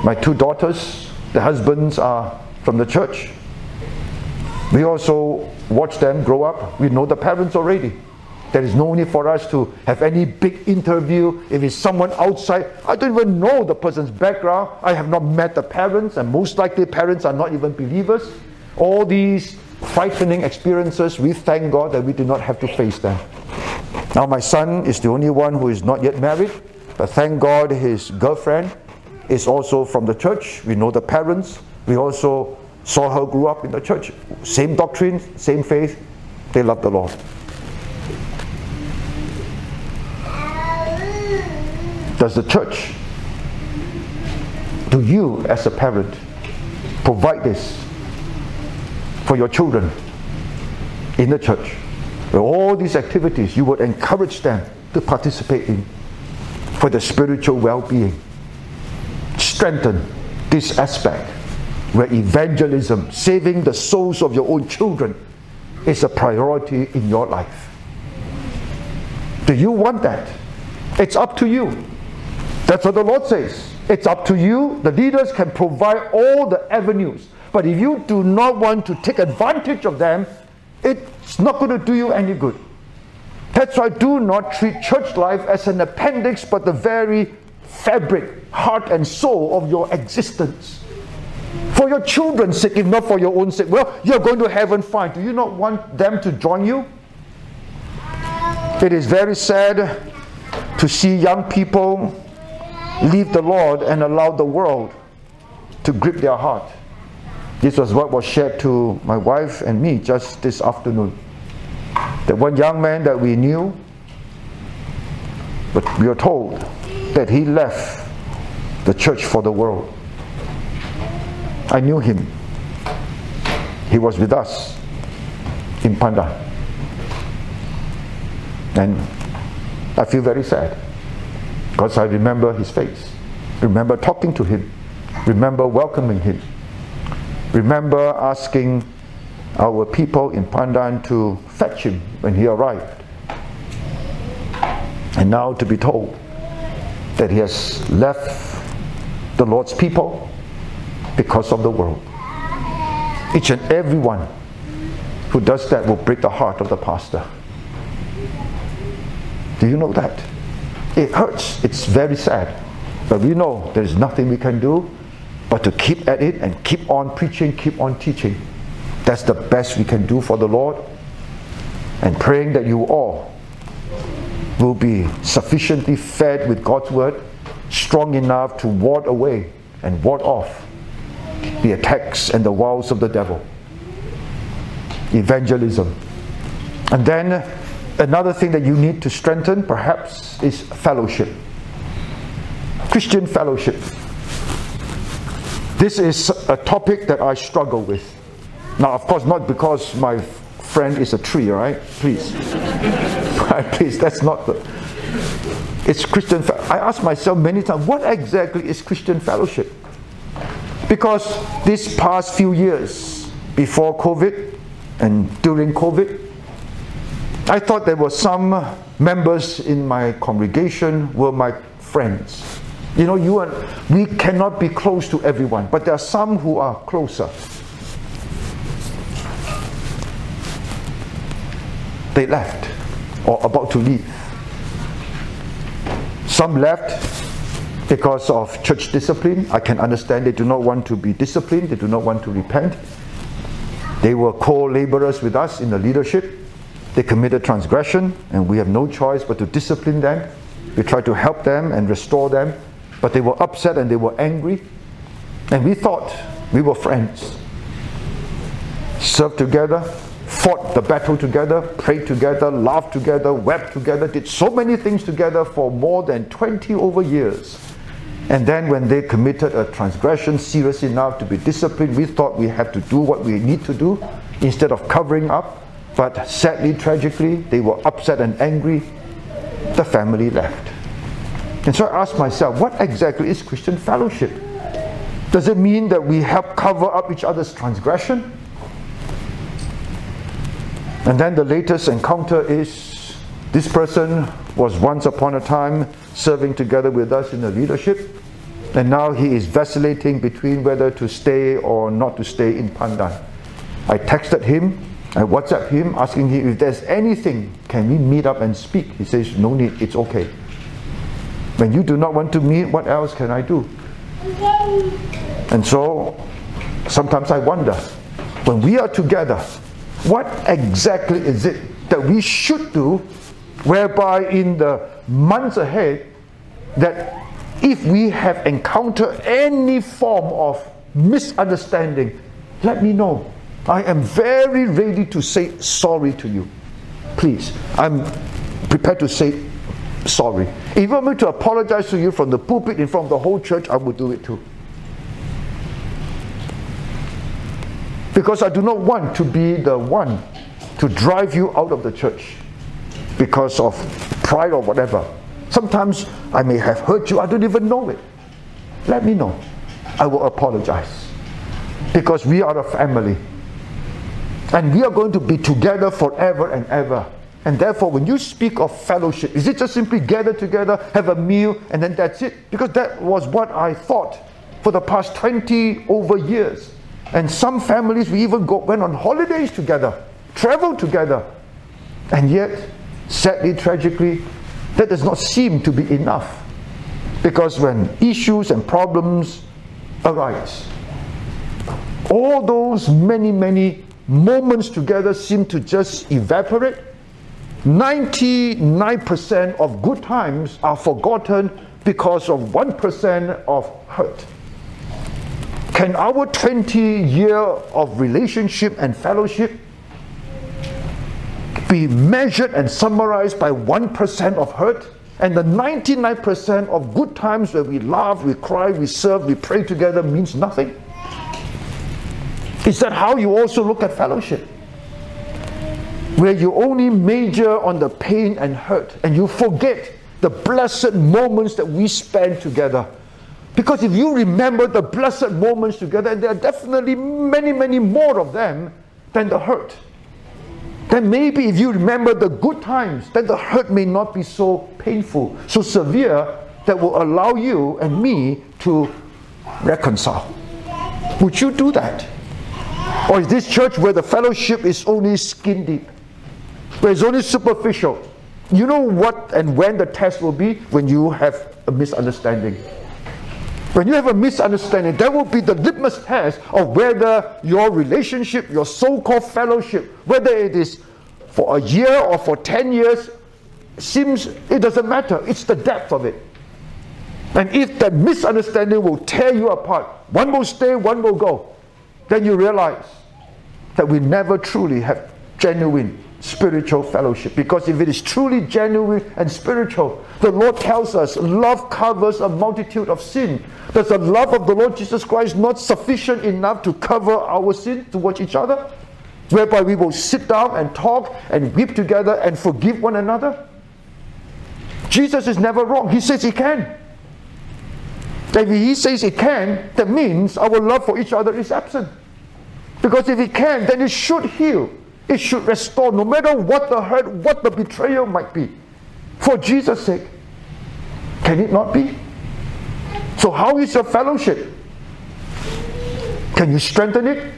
S1: my two daughters, the husbands are from the church? We also watch them grow up. We know the parents already. There is no need for us to have any big interview. If it's someone outside, I don't even know the person's background. I have not met the parents, and most likely parents are not even believers. All these frightening experiences, we thank God that we do not have to face them. Now, my son is the only one who is not yet married, but thank God his girlfriend is also from the church. We know the parents. We also saw her grow up in the church. Same doctrine, same faith. They love the Lord. Does the church, do you as a parent, provide this for your children in the church? All these activities you would encourage them to participate in for their spiritual well being. Strengthen this aspect where evangelism, saving the souls of your own children, is a priority in your life. Do you want that? It's up to you. That's what the Lord says. It's up to you. The leaders can provide all the avenues. But if you do not want to take advantage of them, it's not going to do you any good. That's why do not treat church life as an appendix, but the very fabric, heart, and soul of your existence. For your children's sake, if not for your own sake. Well, you're going to heaven, fine. Do you not want them to join you? It is very sad to see young people leave the Lord and allow the world to grip their heart. This was what was shared to my wife and me just this afternoon. That one young man that we knew, but we are told that he left the church for the world. I knew him. He was with us in Pandan. And I feel very sad because I remember his face, remember talking to him, remember welcoming him, remember asking our people in Pandan to fetch him when he arrived. And now to be told that he has left the Lord's people because of the world. Each and every one who does that will break the heart of the pastor. Do you know that? It hurts. It's very sad. But we know there's nothing we can do but to keep at it and keep on preaching, keep on teaching. That's the best we can do for the Lord. And praying that you all will be sufficiently fed with God's word, strong enough to ward away and ward off the attacks and the wiles of the devil. Evangelism. And then another thing that you need to strengthen, perhaps, is fellowship. Christian fellowship. This is a topic that I struggle with. Now, of course, not because my friend is a tree, right? Please. please, that's not the. It's Christian. I ask myself many times, what exactly is Christian fellowship? Because these past few years, before COVID and during COVID, I thought there were some members in my congregation were my friends. You know, you and we cannot be close to everyone, but there are some who are closer. they left or about to leave. Some left because of church discipline. I can understand they do not want to be disciplined, they do not want to repent. They were co laborers with us in the leadership. They committed transgression, and we have no choice but to discipline them. We try to help them and restore them, but they were upset and they were angry. And we thought we were friends. Served together, fought the battle together, prayed together, laughed together, wept together, did so many things together for more than 20 over years. And then when they committed a transgression serious enough to be disciplined, we thought we had to do what we need to do instead of covering up. But sadly, tragically, they were upset and angry. The family left. And so I asked myself, what exactly is Christian fellowship? Does it mean that we help cover up each other's transgression? And then the latest encounter is this person was once upon a time serving together with us in the leadership, and now he is vacillating between whether to stay or not to stay in Pandan. I texted him, I WhatsApp him asking him if there's anything, can we meet up and speak? He says, No need, it's okay. When you do not want to meet, what else can I do? And so sometimes I wonder, when we are together, what exactly is it that we should do whereby in the months ahead that if we have encountered any form of misunderstanding let me know i am very ready to say sorry to you please i'm prepared to say sorry if you want me to apologize to you from the pulpit in front of the whole church i will do it too Because I do not want to be the one to drive you out of the church because of pride or whatever. Sometimes I may have hurt you, I don't even know it. Let me know. I will apologize. Because we are a family. And we are going to be together forever and ever. And therefore, when you speak of fellowship, is it just simply gather together, have a meal, and then that's it? Because that was what I thought for the past 20 over years. And some families, we even go, went on holidays together, traveled together. And yet, sadly, tragically, that does not seem to be enough. Because when issues and problems arise, all those many, many moments together seem to just evaporate. 99% of good times are forgotten because of 1% of hurt. Can our 20 year of relationship and fellowship be measured and summarized by 1% of hurt and the 99% of good times where we laugh, we cry, we serve, we pray together means nothing? Is that how you also look at fellowship? Where you only major on the pain and hurt and you forget the blessed moments that we spend together. Because if you remember the blessed moments together, and there are definitely many, many more of them than the hurt, then maybe if you remember the good times, then the hurt may not be so painful, so severe, that will allow you and me to reconcile. Would you do that? Or is this church where the fellowship is only skin deep, where it's only superficial? You know what and when the test will be? When you have a misunderstanding. When you have a misunderstanding, that will be the litmus test of whether your relationship, your so called fellowship, whether it is for a year or for 10 years, seems it doesn't matter. It's the depth of it. And if that misunderstanding will tear you apart, one will stay, one will go, then you realize that we never truly have genuine spiritual fellowship. Because if it is truly genuine and spiritual, the Lord tells us love covers a multitude of sin. Does the love of the Lord Jesus Christ not sufficient enough to cover our sin towards each other? Whereby we will sit down and talk and weep together and forgive one another? Jesus is never wrong. He says he can. If he says he can, that means our love for each other is absent. Because if he can, then it should heal it should restore, no matter what the hurt, what the betrayal might be. For Jesus' sake. Can it not be? So, how is your fellowship? Can you strengthen it?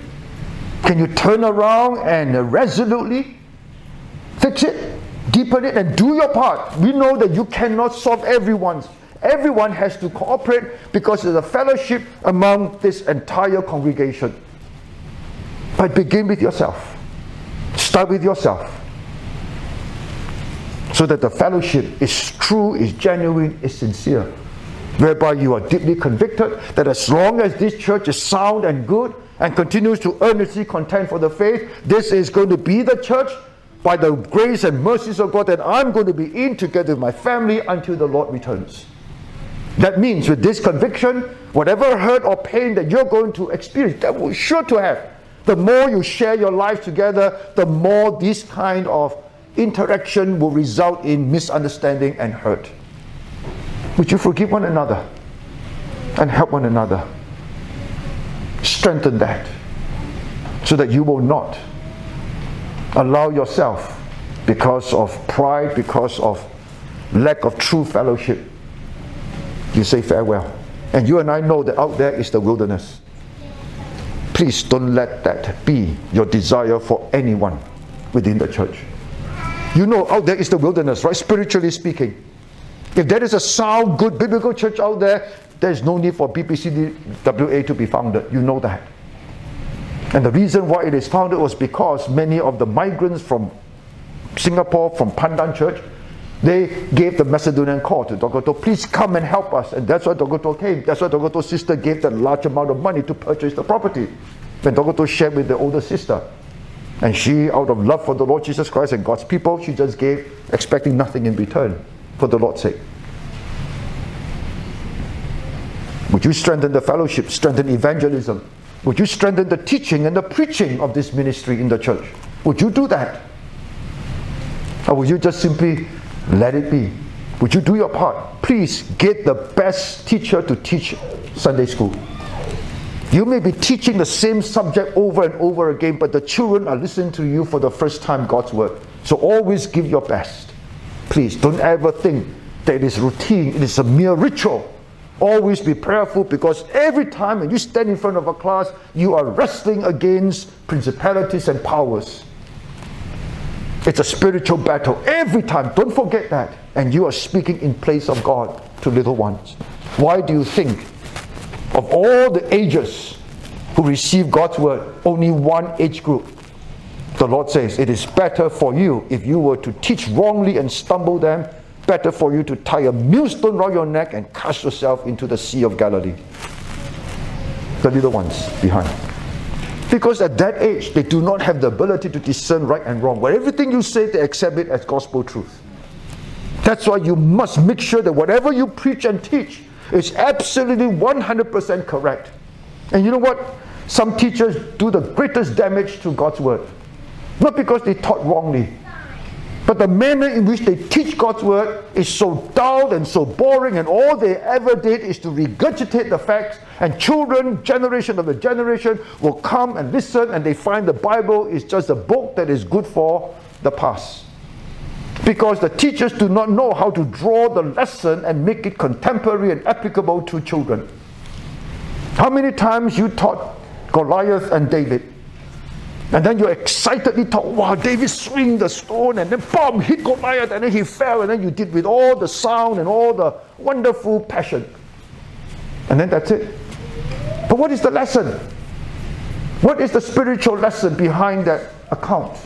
S1: Can you turn around and resolutely fix it, deepen it, and do your part? We know that you cannot solve everyone's. Everyone has to cooperate because there's a fellowship among this entire congregation. But begin with yourself. Start with yourself. So that the fellowship is true, is genuine, is sincere. Whereby you are deeply convicted that as long as this church is sound and good and continues to earnestly contend for the faith, this is going to be the church by the grace and mercies of God that I'm going to be in together with my family until the Lord returns. That means with this conviction, whatever hurt or pain that you're going to experience, that we're sure to have, the more you share your life together, the more this kind of interaction will result in misunderstanding and hurt. Would you forgive one another and help one another? Strengthen that so that you will not allow yourself, because of pride, because of lack of true fellowship, you say farewell. And you and I know that out there is the wilderness. Please don't let that be your desire for anyone within the church. You know, out there is the wilderness, right? Spiritually speaking. If there is a sound, good biblical church out there, there is no need for BPCWA to be founded. You know that. And the reason why it is founded was because many of the migrants from Singapore, from Pandan Church, they gave the Macedonian call to Dr Tow, please come and help us. And that's why Dr Tow came. That's why Dr Tow's sister gave that large amount of money to purchase the property. When Dogoto shared with the older sister. And she, out of love for the Lord Jesus Christ and God's people, she just gave, expecting nothing in return for the Lord's sake. Would you strengthen the fellowship, strengthen evangelism? Would you strengthen the teaching and the preaching of this ministry in the church? Would you do that? Or would you just simply let it be. Would you do your part? Please get the best teacher to teach Sunday school. You may be teaching the same subject over and over again, but the children are listening to you for the first time God's word. So always give your best. Please don't ever think that it is routine, it is a mere ritual. Always be prayerful because every time when you stand in front of a class, you are wrestling against principalities and powers. It's a spiritual battle every time. Don't forget that. And you are speaking in place of God to little ones. Why do you think of all the ages who receive God's word, only one age group? The Lord says, It is better for you if you were to teach wrongly and stumble them, better for you to tie a millstone around your neck and cast yourself into the Sea of Galilee. The little ones behind. Because at that age, they do not have the ability to discern right and wrong. But everything you say, they accept it as gospel truth. That's why you must make sure that whatever you preach and teach is absolutely 100% correct. And you know what? Some teachers do the greatest damage to God's word. Not because they taught wrongly, but the manner in which they teach God's word is so dull and so boring, and all they ever did is to regurgitate the facts. And children, generation the generation, will come and listen, and they find the Bible is just a book that is good for the past. Because the teachers do not know how to draw the lesson and make it contemporary and applicable to children. How many times you taught Goliath and David? And then you excitedly talk, wow, David swing the stone and then boom, hit Goliath and then he fell and then you did with all the sound and all the wonderful passion. And then that's it. But what is the lesson? What is the spiritual lesson behind that account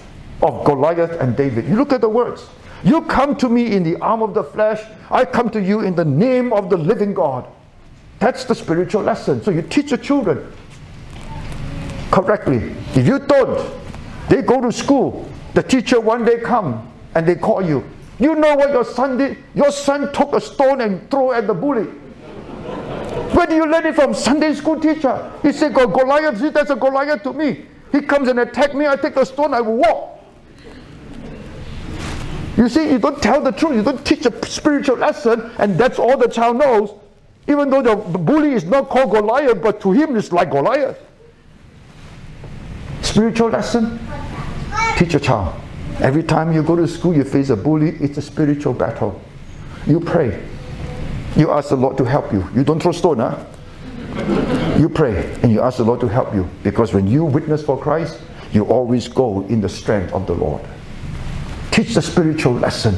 S1: of Goliath and David? You look at the words. You come to me in the arm of the flesh, I come to you in the name of the living God. That's the spiritual lesson. So you teach your children correctly. If you don't, they go to school. The teacher one day come and they call you. You know what your son did? Your son took a stone and threw at the bully. Where do you learn it from? Sunday school teacher. He said, Go Goliath, see, that's a Goliath to me. He comes and attack me, I take the stone, I will walk. You see, you don't tell the truth, you don't teach a spiritual lesson, and that's all the child knows. Even though the bully is not called Goliath, but to him it's like Goliath. Spiritual lesson? Teach your child. Every time you go to school, you face a bully, it's a spiritual battle. You pray. You ask the Lord to help you. You don't throw stone, huh? You pray and you ask the Lord to help you. Because when you witness for Christ, you always go in the strength of the Lord. Teach the spiritual lesson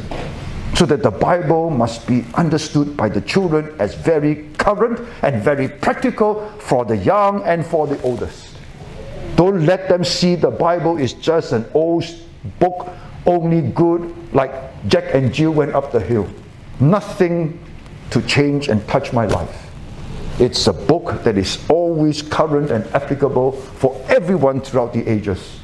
S1: so that the Bible must be understood by the children as very current and very practical for the young and for the oldest. Don't let them see the Bible is just an old book, only good, like Jack and Jill went up the hill. Nothing to change and touch my life. It's a book that is always current and applicable for everyone throughout the ages.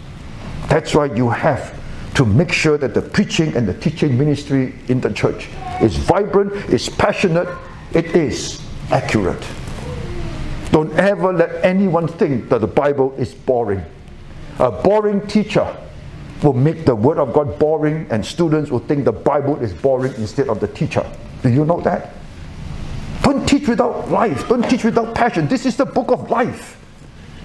S1: That's why you have to make sure that the preaching and the teaching ministry in the church is vibrant, is passionate, it is accurate. Don't ever let anyone think that the Bible is boring. A boring teacher will make the Word of God boring, and students will think the Bible is boring instead of the teacher. Do you know that? Don't teach without life. Don't teach without passion. This is the book of life.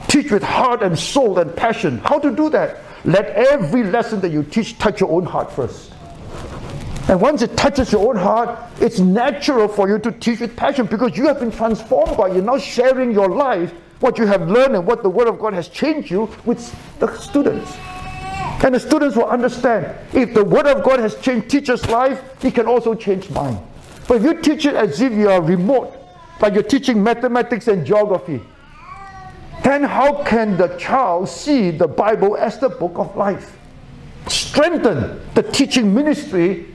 S1: Teach with heart and soul and passion. How to do that? Let every lesson that you teach touch your own heart first. And once it touches your own heart, it's natural for you to teach with passion because you have been transformed by You're Now sharing your life, what you have learned and what the Word of God has changed you with the students. And the students will understand if the Word of God has changed teacher's life, it can also change mine. But if you teach it as if you are remote, like you're teaching mathematics and geography, then how can the child see the Bible as the book of life? Strengthen the teaching ministry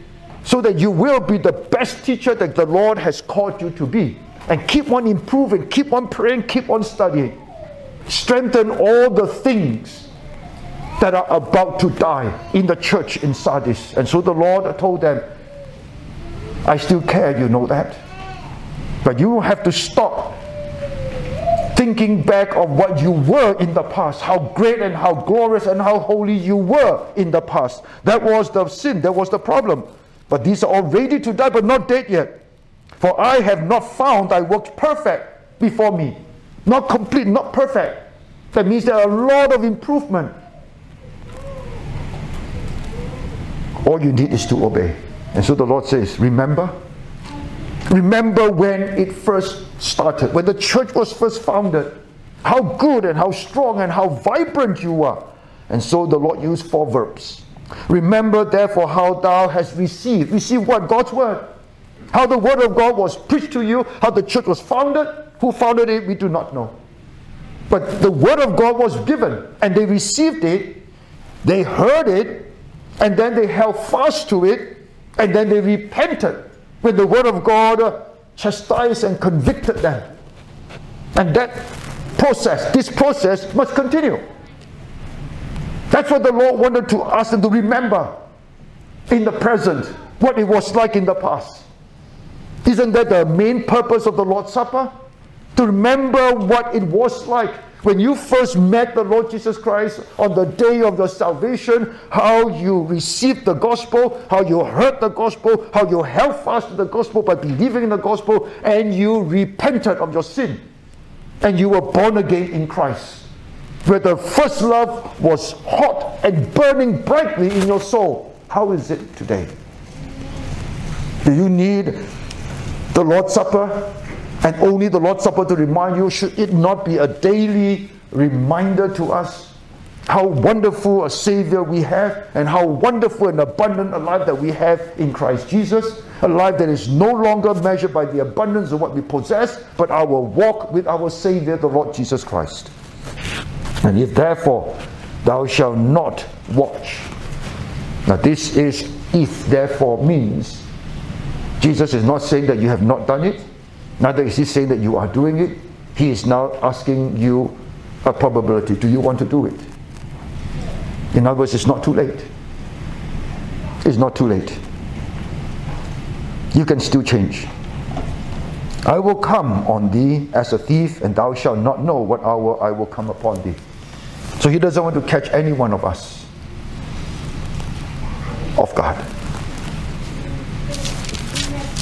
S1: so that you will be the best teacher that the Lord has called you to be. And keep on improving, keep on praying, keep on studying. Strengthen all the things that are about to die in the church in Sardis. And so the Lord told them, I still care, you know that. But you have to stop thinking back of what you were in the past, how great and how glorious and how holy you were in the past. That was the sin, that was the problem. But these are all ready to die, but not dead yet. For I have not found thy works perfect before me. Not complete, not perfect. That means there are a lot of improvement. All you need is to obey. And so the Lord says, Remember? Remember when it first started, when the church was first founded, how good and how strong and how vibrant you were. And so the Lord used four verbs Remember therefore how thou hast received. Receive what? God's word. How the word of God was preached to you, how the church was founded. Who founded it, we do not know. But the word of God was given, and they received it, they heard it, and then they held fast to it, and then they repented when the word of God chastised and convicted them. And that process, this process must continue. That's what the Lord wanted to ask them to remember in the present what it was like in the past. Isn't that the main purpose of the Lord's Supper? To remember what it was like when you first met the Lord Jesus Christ on the day of your salvation, how you received the gospel, how you heard the gospel, how you held fast to the gospel by believing in the gospel, and you repented of your sin. And you were born again in Christ. Where the first love was hot and burning brightly in your soul. How is it today? Do you need the Lord's Supper and only the Lord's Supper to remind you, should it not be a daily reminder to us how wonderful a Savior we have and how wonderful and abundant a life that we have in Christ Jesus? A life that is no longer measured by the abundance of what we possess, but our walk with our Savior, the Lord Jesus Christ. And if therefore thou shalt not watch. Now, this is if therefore means Jesus is not saying that you have not done it, neither is he saying that you are doing it. He is now asking you a probability. Do you want to do it? In other words, it's not too late. It's not too late. You can still change. I will come on thee as a thief, and thou shalt not know what hour I will come upon thee. So he doesn't want to catch any one of us off guard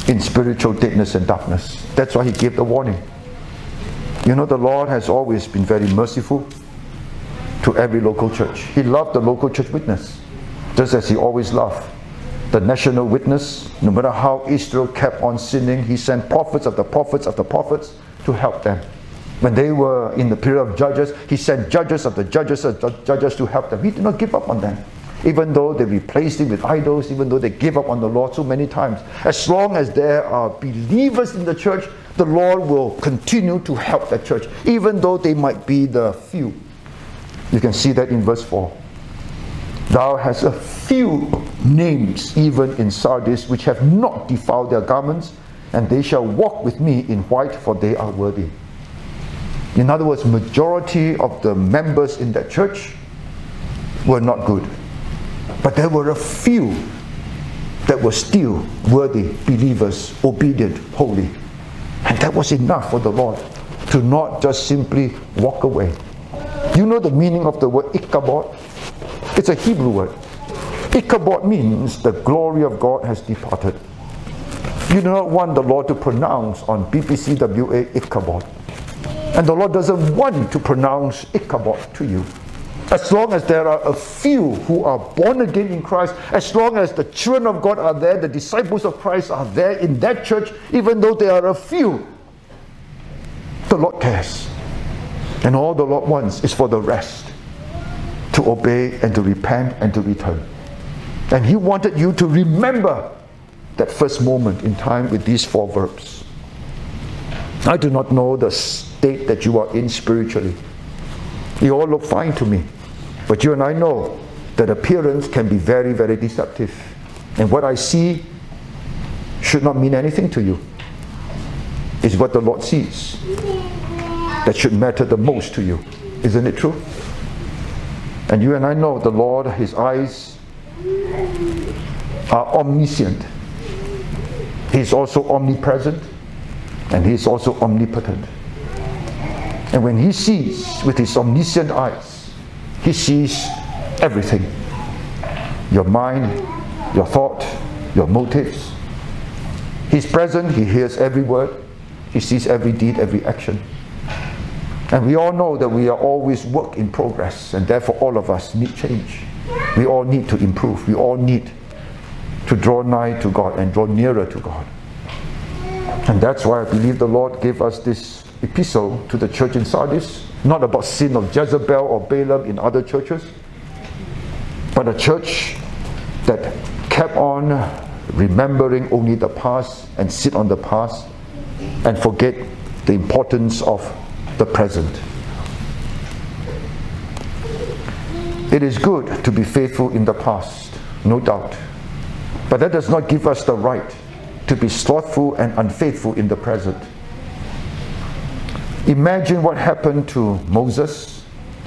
S1: in spiritual deadness and darkness. That's why he gave the warning. You know, the Lord has always been very merciful to every local church. He loved the local church witness, just as he always loved the national witness. No matter how Israel kept on sinning, he sent prophets of the prophets of the prophets to help them. When they were in the period of judges, he sent judges of the judges of the judges to help them. He did not give up on them even though they replaced him with idols, even though they gave up on the Lord so many times. As long as there are believers in the church, the Lord will continue to help the church, even though they might be the few. You can see that in verse 4. Thou hast a few names even in Sardis which have not defiled their garments, and they shall walk with me in white, for they are worthy. In other words, majority of the members in that church were not good. But there were a few that were still worthy believers, obedient, holy. And that was enough for the Lord to not just simply walk away. You know the meaning of the word Ichabod? It's a Hebrew word. Ichabod means the glory of God has departed. You do not want the Lord to pronounce on BPCWA Ichabod. And the Lord doesn't want to pronounce Ichabod to you. As long as there are a few who are born again in Christ, as long as the children of God are there, the disciples of Christ are there in that church, even though there are a few, the Lord cares. And all the Lord wants is for the rest to obey and to repent and to return. And He wanted you to remember that first moment in time with these four verbs. I do not know the state that you are in spiritually. You all look fine to me. But you and I know that appearance can be very, very deceptive. And what I see should not mean anything to you. It's what the Lord sees that should matter the most to you. Isn't it true? And you and I know the Lord, His eyes are omniscient. He's also omnipresent and He's also omnipotent. And when He sees with His omniscient eyes, he sees everything your mind, your thought, your motives. He's present, He hears every word, He sees every deed, every action. And we all know that we are always work in progress, and therefore all of us need change. We all need to improve. We all need to draw nigh to God and draw nearer to God. And that's why I believe the Lord gave us this epistle to the church in Sardis not about sin of Jezebel or Balaam in other churches, but a church that kept on remembering only the past and sit on the past and forget the importance of the present. It is good to be faithful in the past, no doubt. But that does not give us the right to be slothful and unfaithful in the present. Imagine what happened to Moses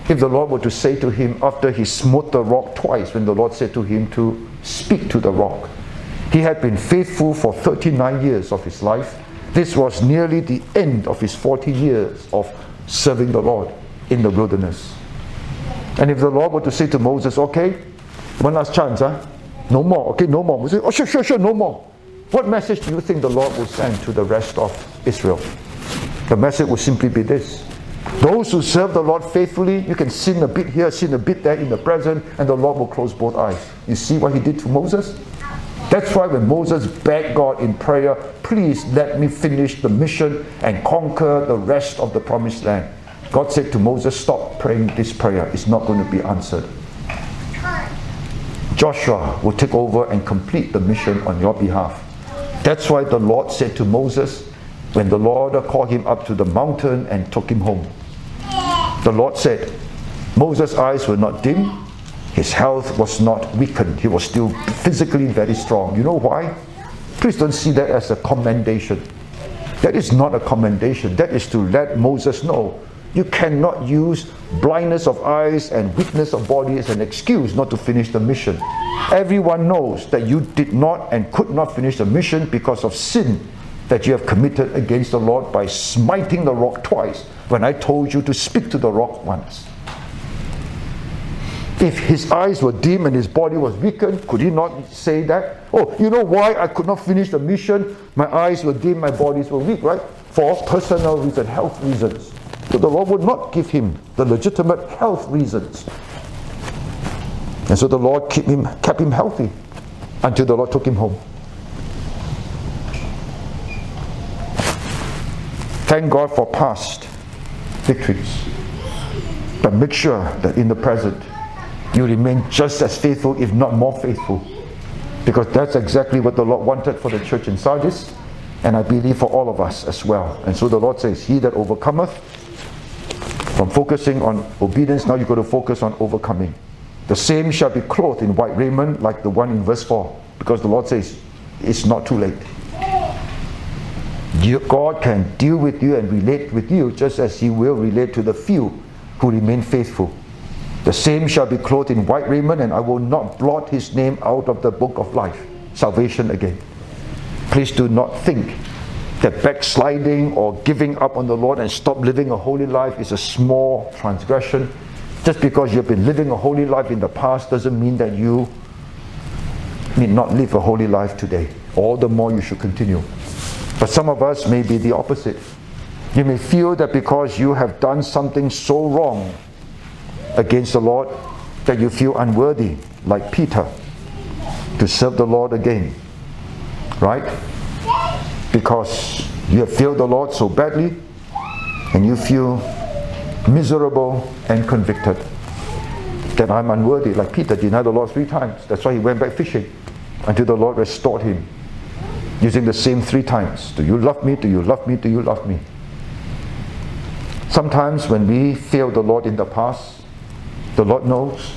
S1: if the Lord were to say to him after he smote the rock twice, when the Lord said to him to speak to the rock. He had been faithful for 39 years of his life. This was nearly the end of his 40 years of serving the Lord in the wilderness. And if the Lord were to say to Moses, okay, one last chance, huh? No more, okay, no more. Moses, oh, sure, sure, sure, no more. What message do you think the Lord will send to the rest of Israel? The message will simply be this those who serve the Lord faithfully, you can sin a bit here, sin a bit there in the present, and the Lord will close both eyes. You see what he did to Moses? That's why when Moses begged God in prayer, please let me finish the mission and conquer the rest of the promised land. God said to Moses, Stop praying this prayer, it's not going to be answered. Joshua will take over and complete the mission on your behalf. That's why the Lord said to Moses, when the Lord called him up to the mountain and took him home, the Lord said, Moses' eyes were not dim, his health was not weakened, he was still physically very strong. You know why? Please don't see that as a commendation. That is not a commendation. That is to let Moses know you cannot use blindness of eyes and weakness of body as an excuse not to finish the mission. Everyone knows that you did not and could not finish the mission because of sin that you have committed against the Lord by smiting the rock twice when I told you to speak to the rock once. If his eyes were dim and his body was weakened, could he not say that? Oh, you know why I could not finish the mission? My eyes were dim, my bodies were weak, right? For personal reasons, health reasons. So the Lord would not give him the legitimate health reasons. And so the Lord kept him, kept him healthy until the Lord took him home. Thank God for past victories. But make sure that in the present, you remain just as faithful, if not more faithful. Because that's exactly what the Lord wanted for the church in Sardis, and I believe for all of us as well. And so the Lord says, He that overcometh, from focusing on obedience, now you've got to focus on overcoming. The same shall be clothed in white raiment, like the one in verse 4, because the Lord says, It's not too late. God can deal with you and relate with you just as He will relate to the few who remain faithful. The same shall be clothed in white raiment, and I will not blot his name out of the book of life. Salvation again. Please do not think that backsliding or giving up on the Lord and stop living a holy life is a small transgression. Just because you've been living a holy life in the past doesn't mean that you need not live a holy life today. All the more you should continue. But some of us may be the opposite. You may feel that because you have done something so wrong against the Lord that you feel unworthy, like Peter, to serve the Lord again. Right? Because you have failed the Lord so badly and you feel miserable and convicted that I'm unworthy, like Peter denied the Lord three times. That's why he went back fishing until the Lord restored him using the same three times. Do you love me? Do you love me? Do you love me? Sometimes when we fail the Lord in the past, the Lord knows.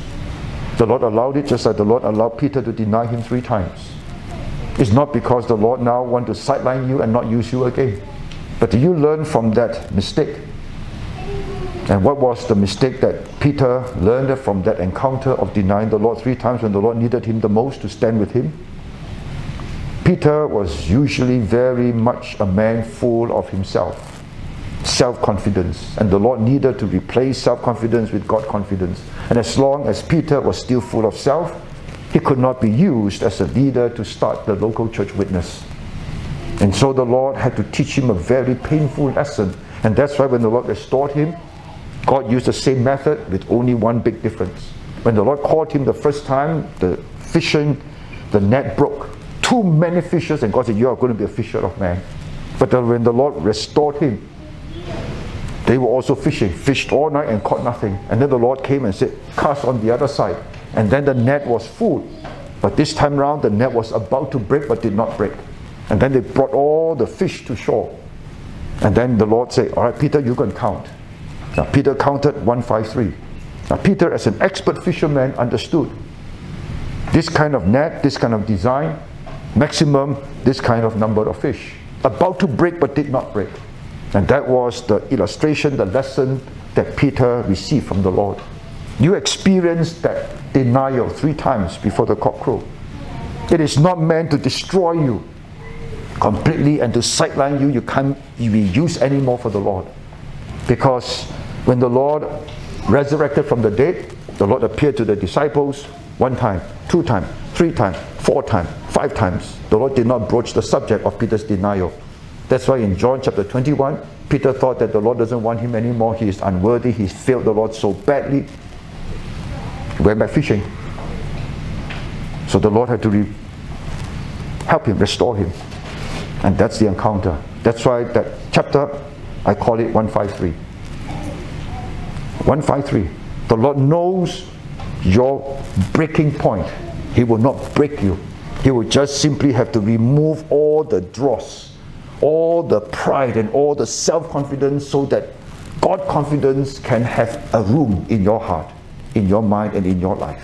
S1: The Lord allowed it just like the Lord allowed Peter to deny him three times. It's not because the Lord now want to sideline you and not use you again. But do you learn from that mistake? And what was the mistake that Peter learned from that encounter of denying the Lord three times when the Lord needed him the most to stand with him? Peter was usually very much a man full of himself, self confidence, and the Lord needed to replace self confidence with God confidence. And as long as Peter was still full of self, he could not be used as a leader to start the local church witness. And so the Lord had to teach him a very painful lesson. And that's why when the Lord restored him, God used the same method with only one big difference. When the Lord called him the first time, the fishing, the net broke too many fishes, and God said, You are going to be a fisher of men. But then when the Lord restored him, they were also fishing, fished all night and caught nothing. And then the Lord came and said, Cast on the other side. And then the net was full. But this time round, the net was about to break but did not break. And then they brought all the fish to shore. And then the Lord said, All right, Peter, you can count. Now, Peter counted 153. Now, Peter, as an expert fisherman, understood this kind of net, this kind of design, maximum this kind of number of fish. About to break but did not break. And that was the illustration, the lesson that Peter received from the Lord. You experience that denial three times before the cock crowed. It is not meant to destroy you completely and to sideline you. You can't be used anymore for the Lord. Because when the Lord resurrected from the dead, the Lord appeared to the disciples one time, two times, three times, four times, five times. The Lord did not broach the subject of Peter's denial. That's why in John chapter 21, Peter thought that the Lord doesn't want him anymore. He is unworthy. He failed the Lord so badly. He went back fishing. So the Lord had to re- help him, restore him. And that's the encounter. That's why that chapter, I call it 153. 153. The Lord knows your breaking point. He will not break you. He will just simply have to remove all the dross, all the pride, and all the self confidence so that God confidence can have a room in your heart, in your mind, and in your life.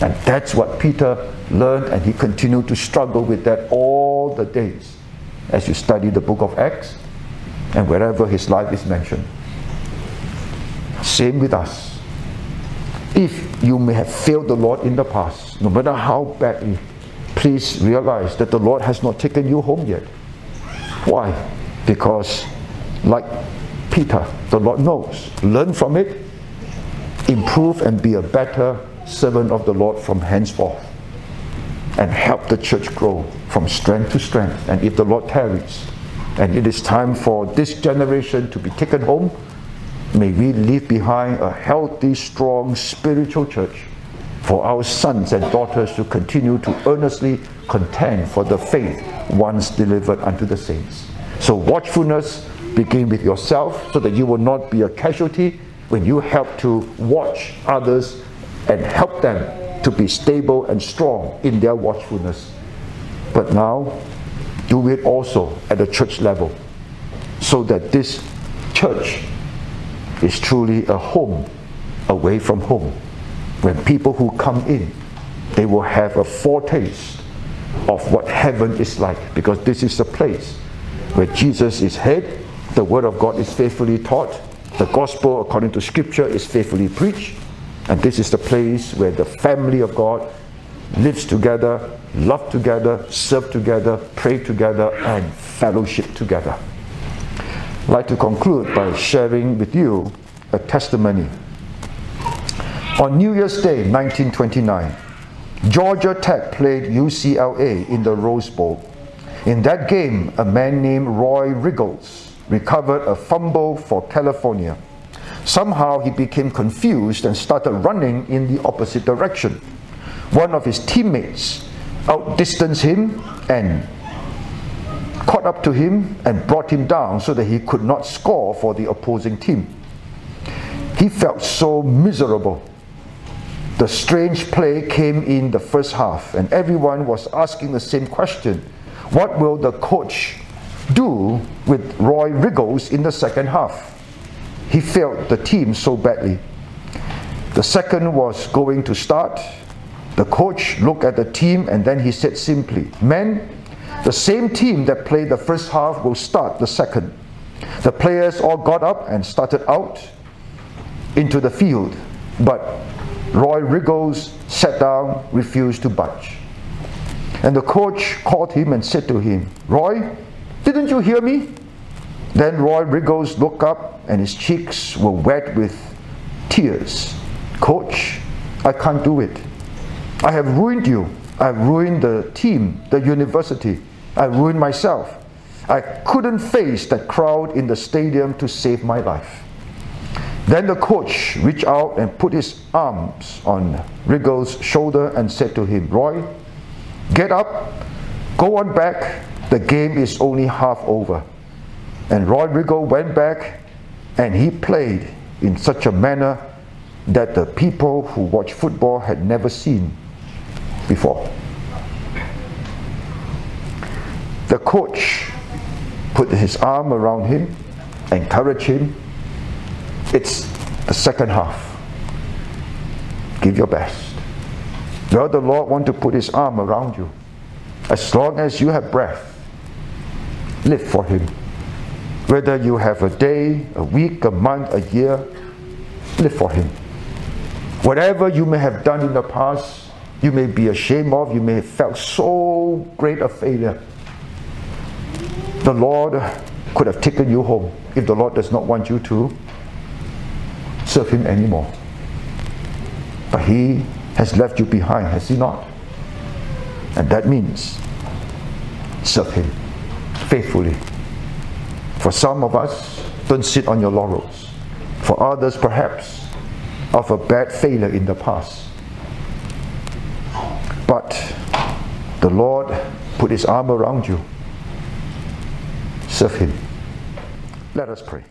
S1: And that's what Peter learned, and he continued to struggle with that all the days as you study the book of Acts and wherever his life is mentioned. Same with us. If you may have failed the Lord in the past, no matter how badly, please realize that the Lord has not taken you home yet. Why? Because, like Peter, the Lord knows. Learn from it, improve, and be a better servant of the Lord from henceforth and help the church grow from strength to strength. And if the Lord tarries, and it is time for this generation to be taken home, may we leave behind a healthy, strong spiritual church for our sons and daughters to continue to earnestly contend for the faith once delivered unto the saints. So watchfulness begin with yourself so that you will not be a casualty when you help to watch others and help them to be stable and strong in their watchfulness. But now, do it also at the church level so that this church is truly a home away from home. When people who come in, they will have a foretaste of what heaven is like because this is the place where Jesus is head, the Word of God is faithfully taught, the gospel according to Scripture is faithfully preached, and this is the place where the family of God lives together, love together, serve together, pray together, and fellowship together. Like to conclude by sharing with you a testimony. On New Year's Day 1929, Georgia Tech played UCLA in the Rose Bowl. In that game, a man named Roy Riggles recovered a fumble for California. Somehow he became confused and started running in the opposite direction. One of his teammates outdistanced him and caught up to him and brought him down so that he could not score for the opposing team. He felt so miserable. The strange play came in the first half, and everyone was asking the same question What will the coach do with Roy Riggles in the second half? He failed the team so badly. The second was going to start. The coach looked at the team and then he said simply, Men, the same team that played the first half will start the second. The players all got up and started out into the field, but Roy Riggles sat down, refused to budge. And the coach called him and said to him, Roy, didn't you hear me? Then Roy Riggles looked up and his cheeks were wet with tears. Coach, I can't do it. I have ruined you. I've ruined the team, the university. I ruined myself. I couldn't face that crowd in the stadium to save my life. Then the coach reached out and put his arms on Riggles' shoulder and said to him, Roy, get up, go on back. The game is only half over. And Roy Riggle went back and he played in such a manner that the people who watch football had never seen before. The coach put his arm around him, encouraged him. It's the second half. Give your best. Well, the Lord want to put his arm around you. As long as you have breath, live for him. Whether you have a day, a week, a month, a year, live for Him. Whatever you may have done in the past, you may be ashamed of, you may have felt so great a failure. The Lord could have taken you home if the Lord does not want you to serve Him anymore. But He has left you behind, has He not? And that means serve Him faithfully. For some of us, don't sit on your laurels. For others, perhaps, of a bad failure in the past. But the Lord put His arm around you. Serve Him. Let us pray.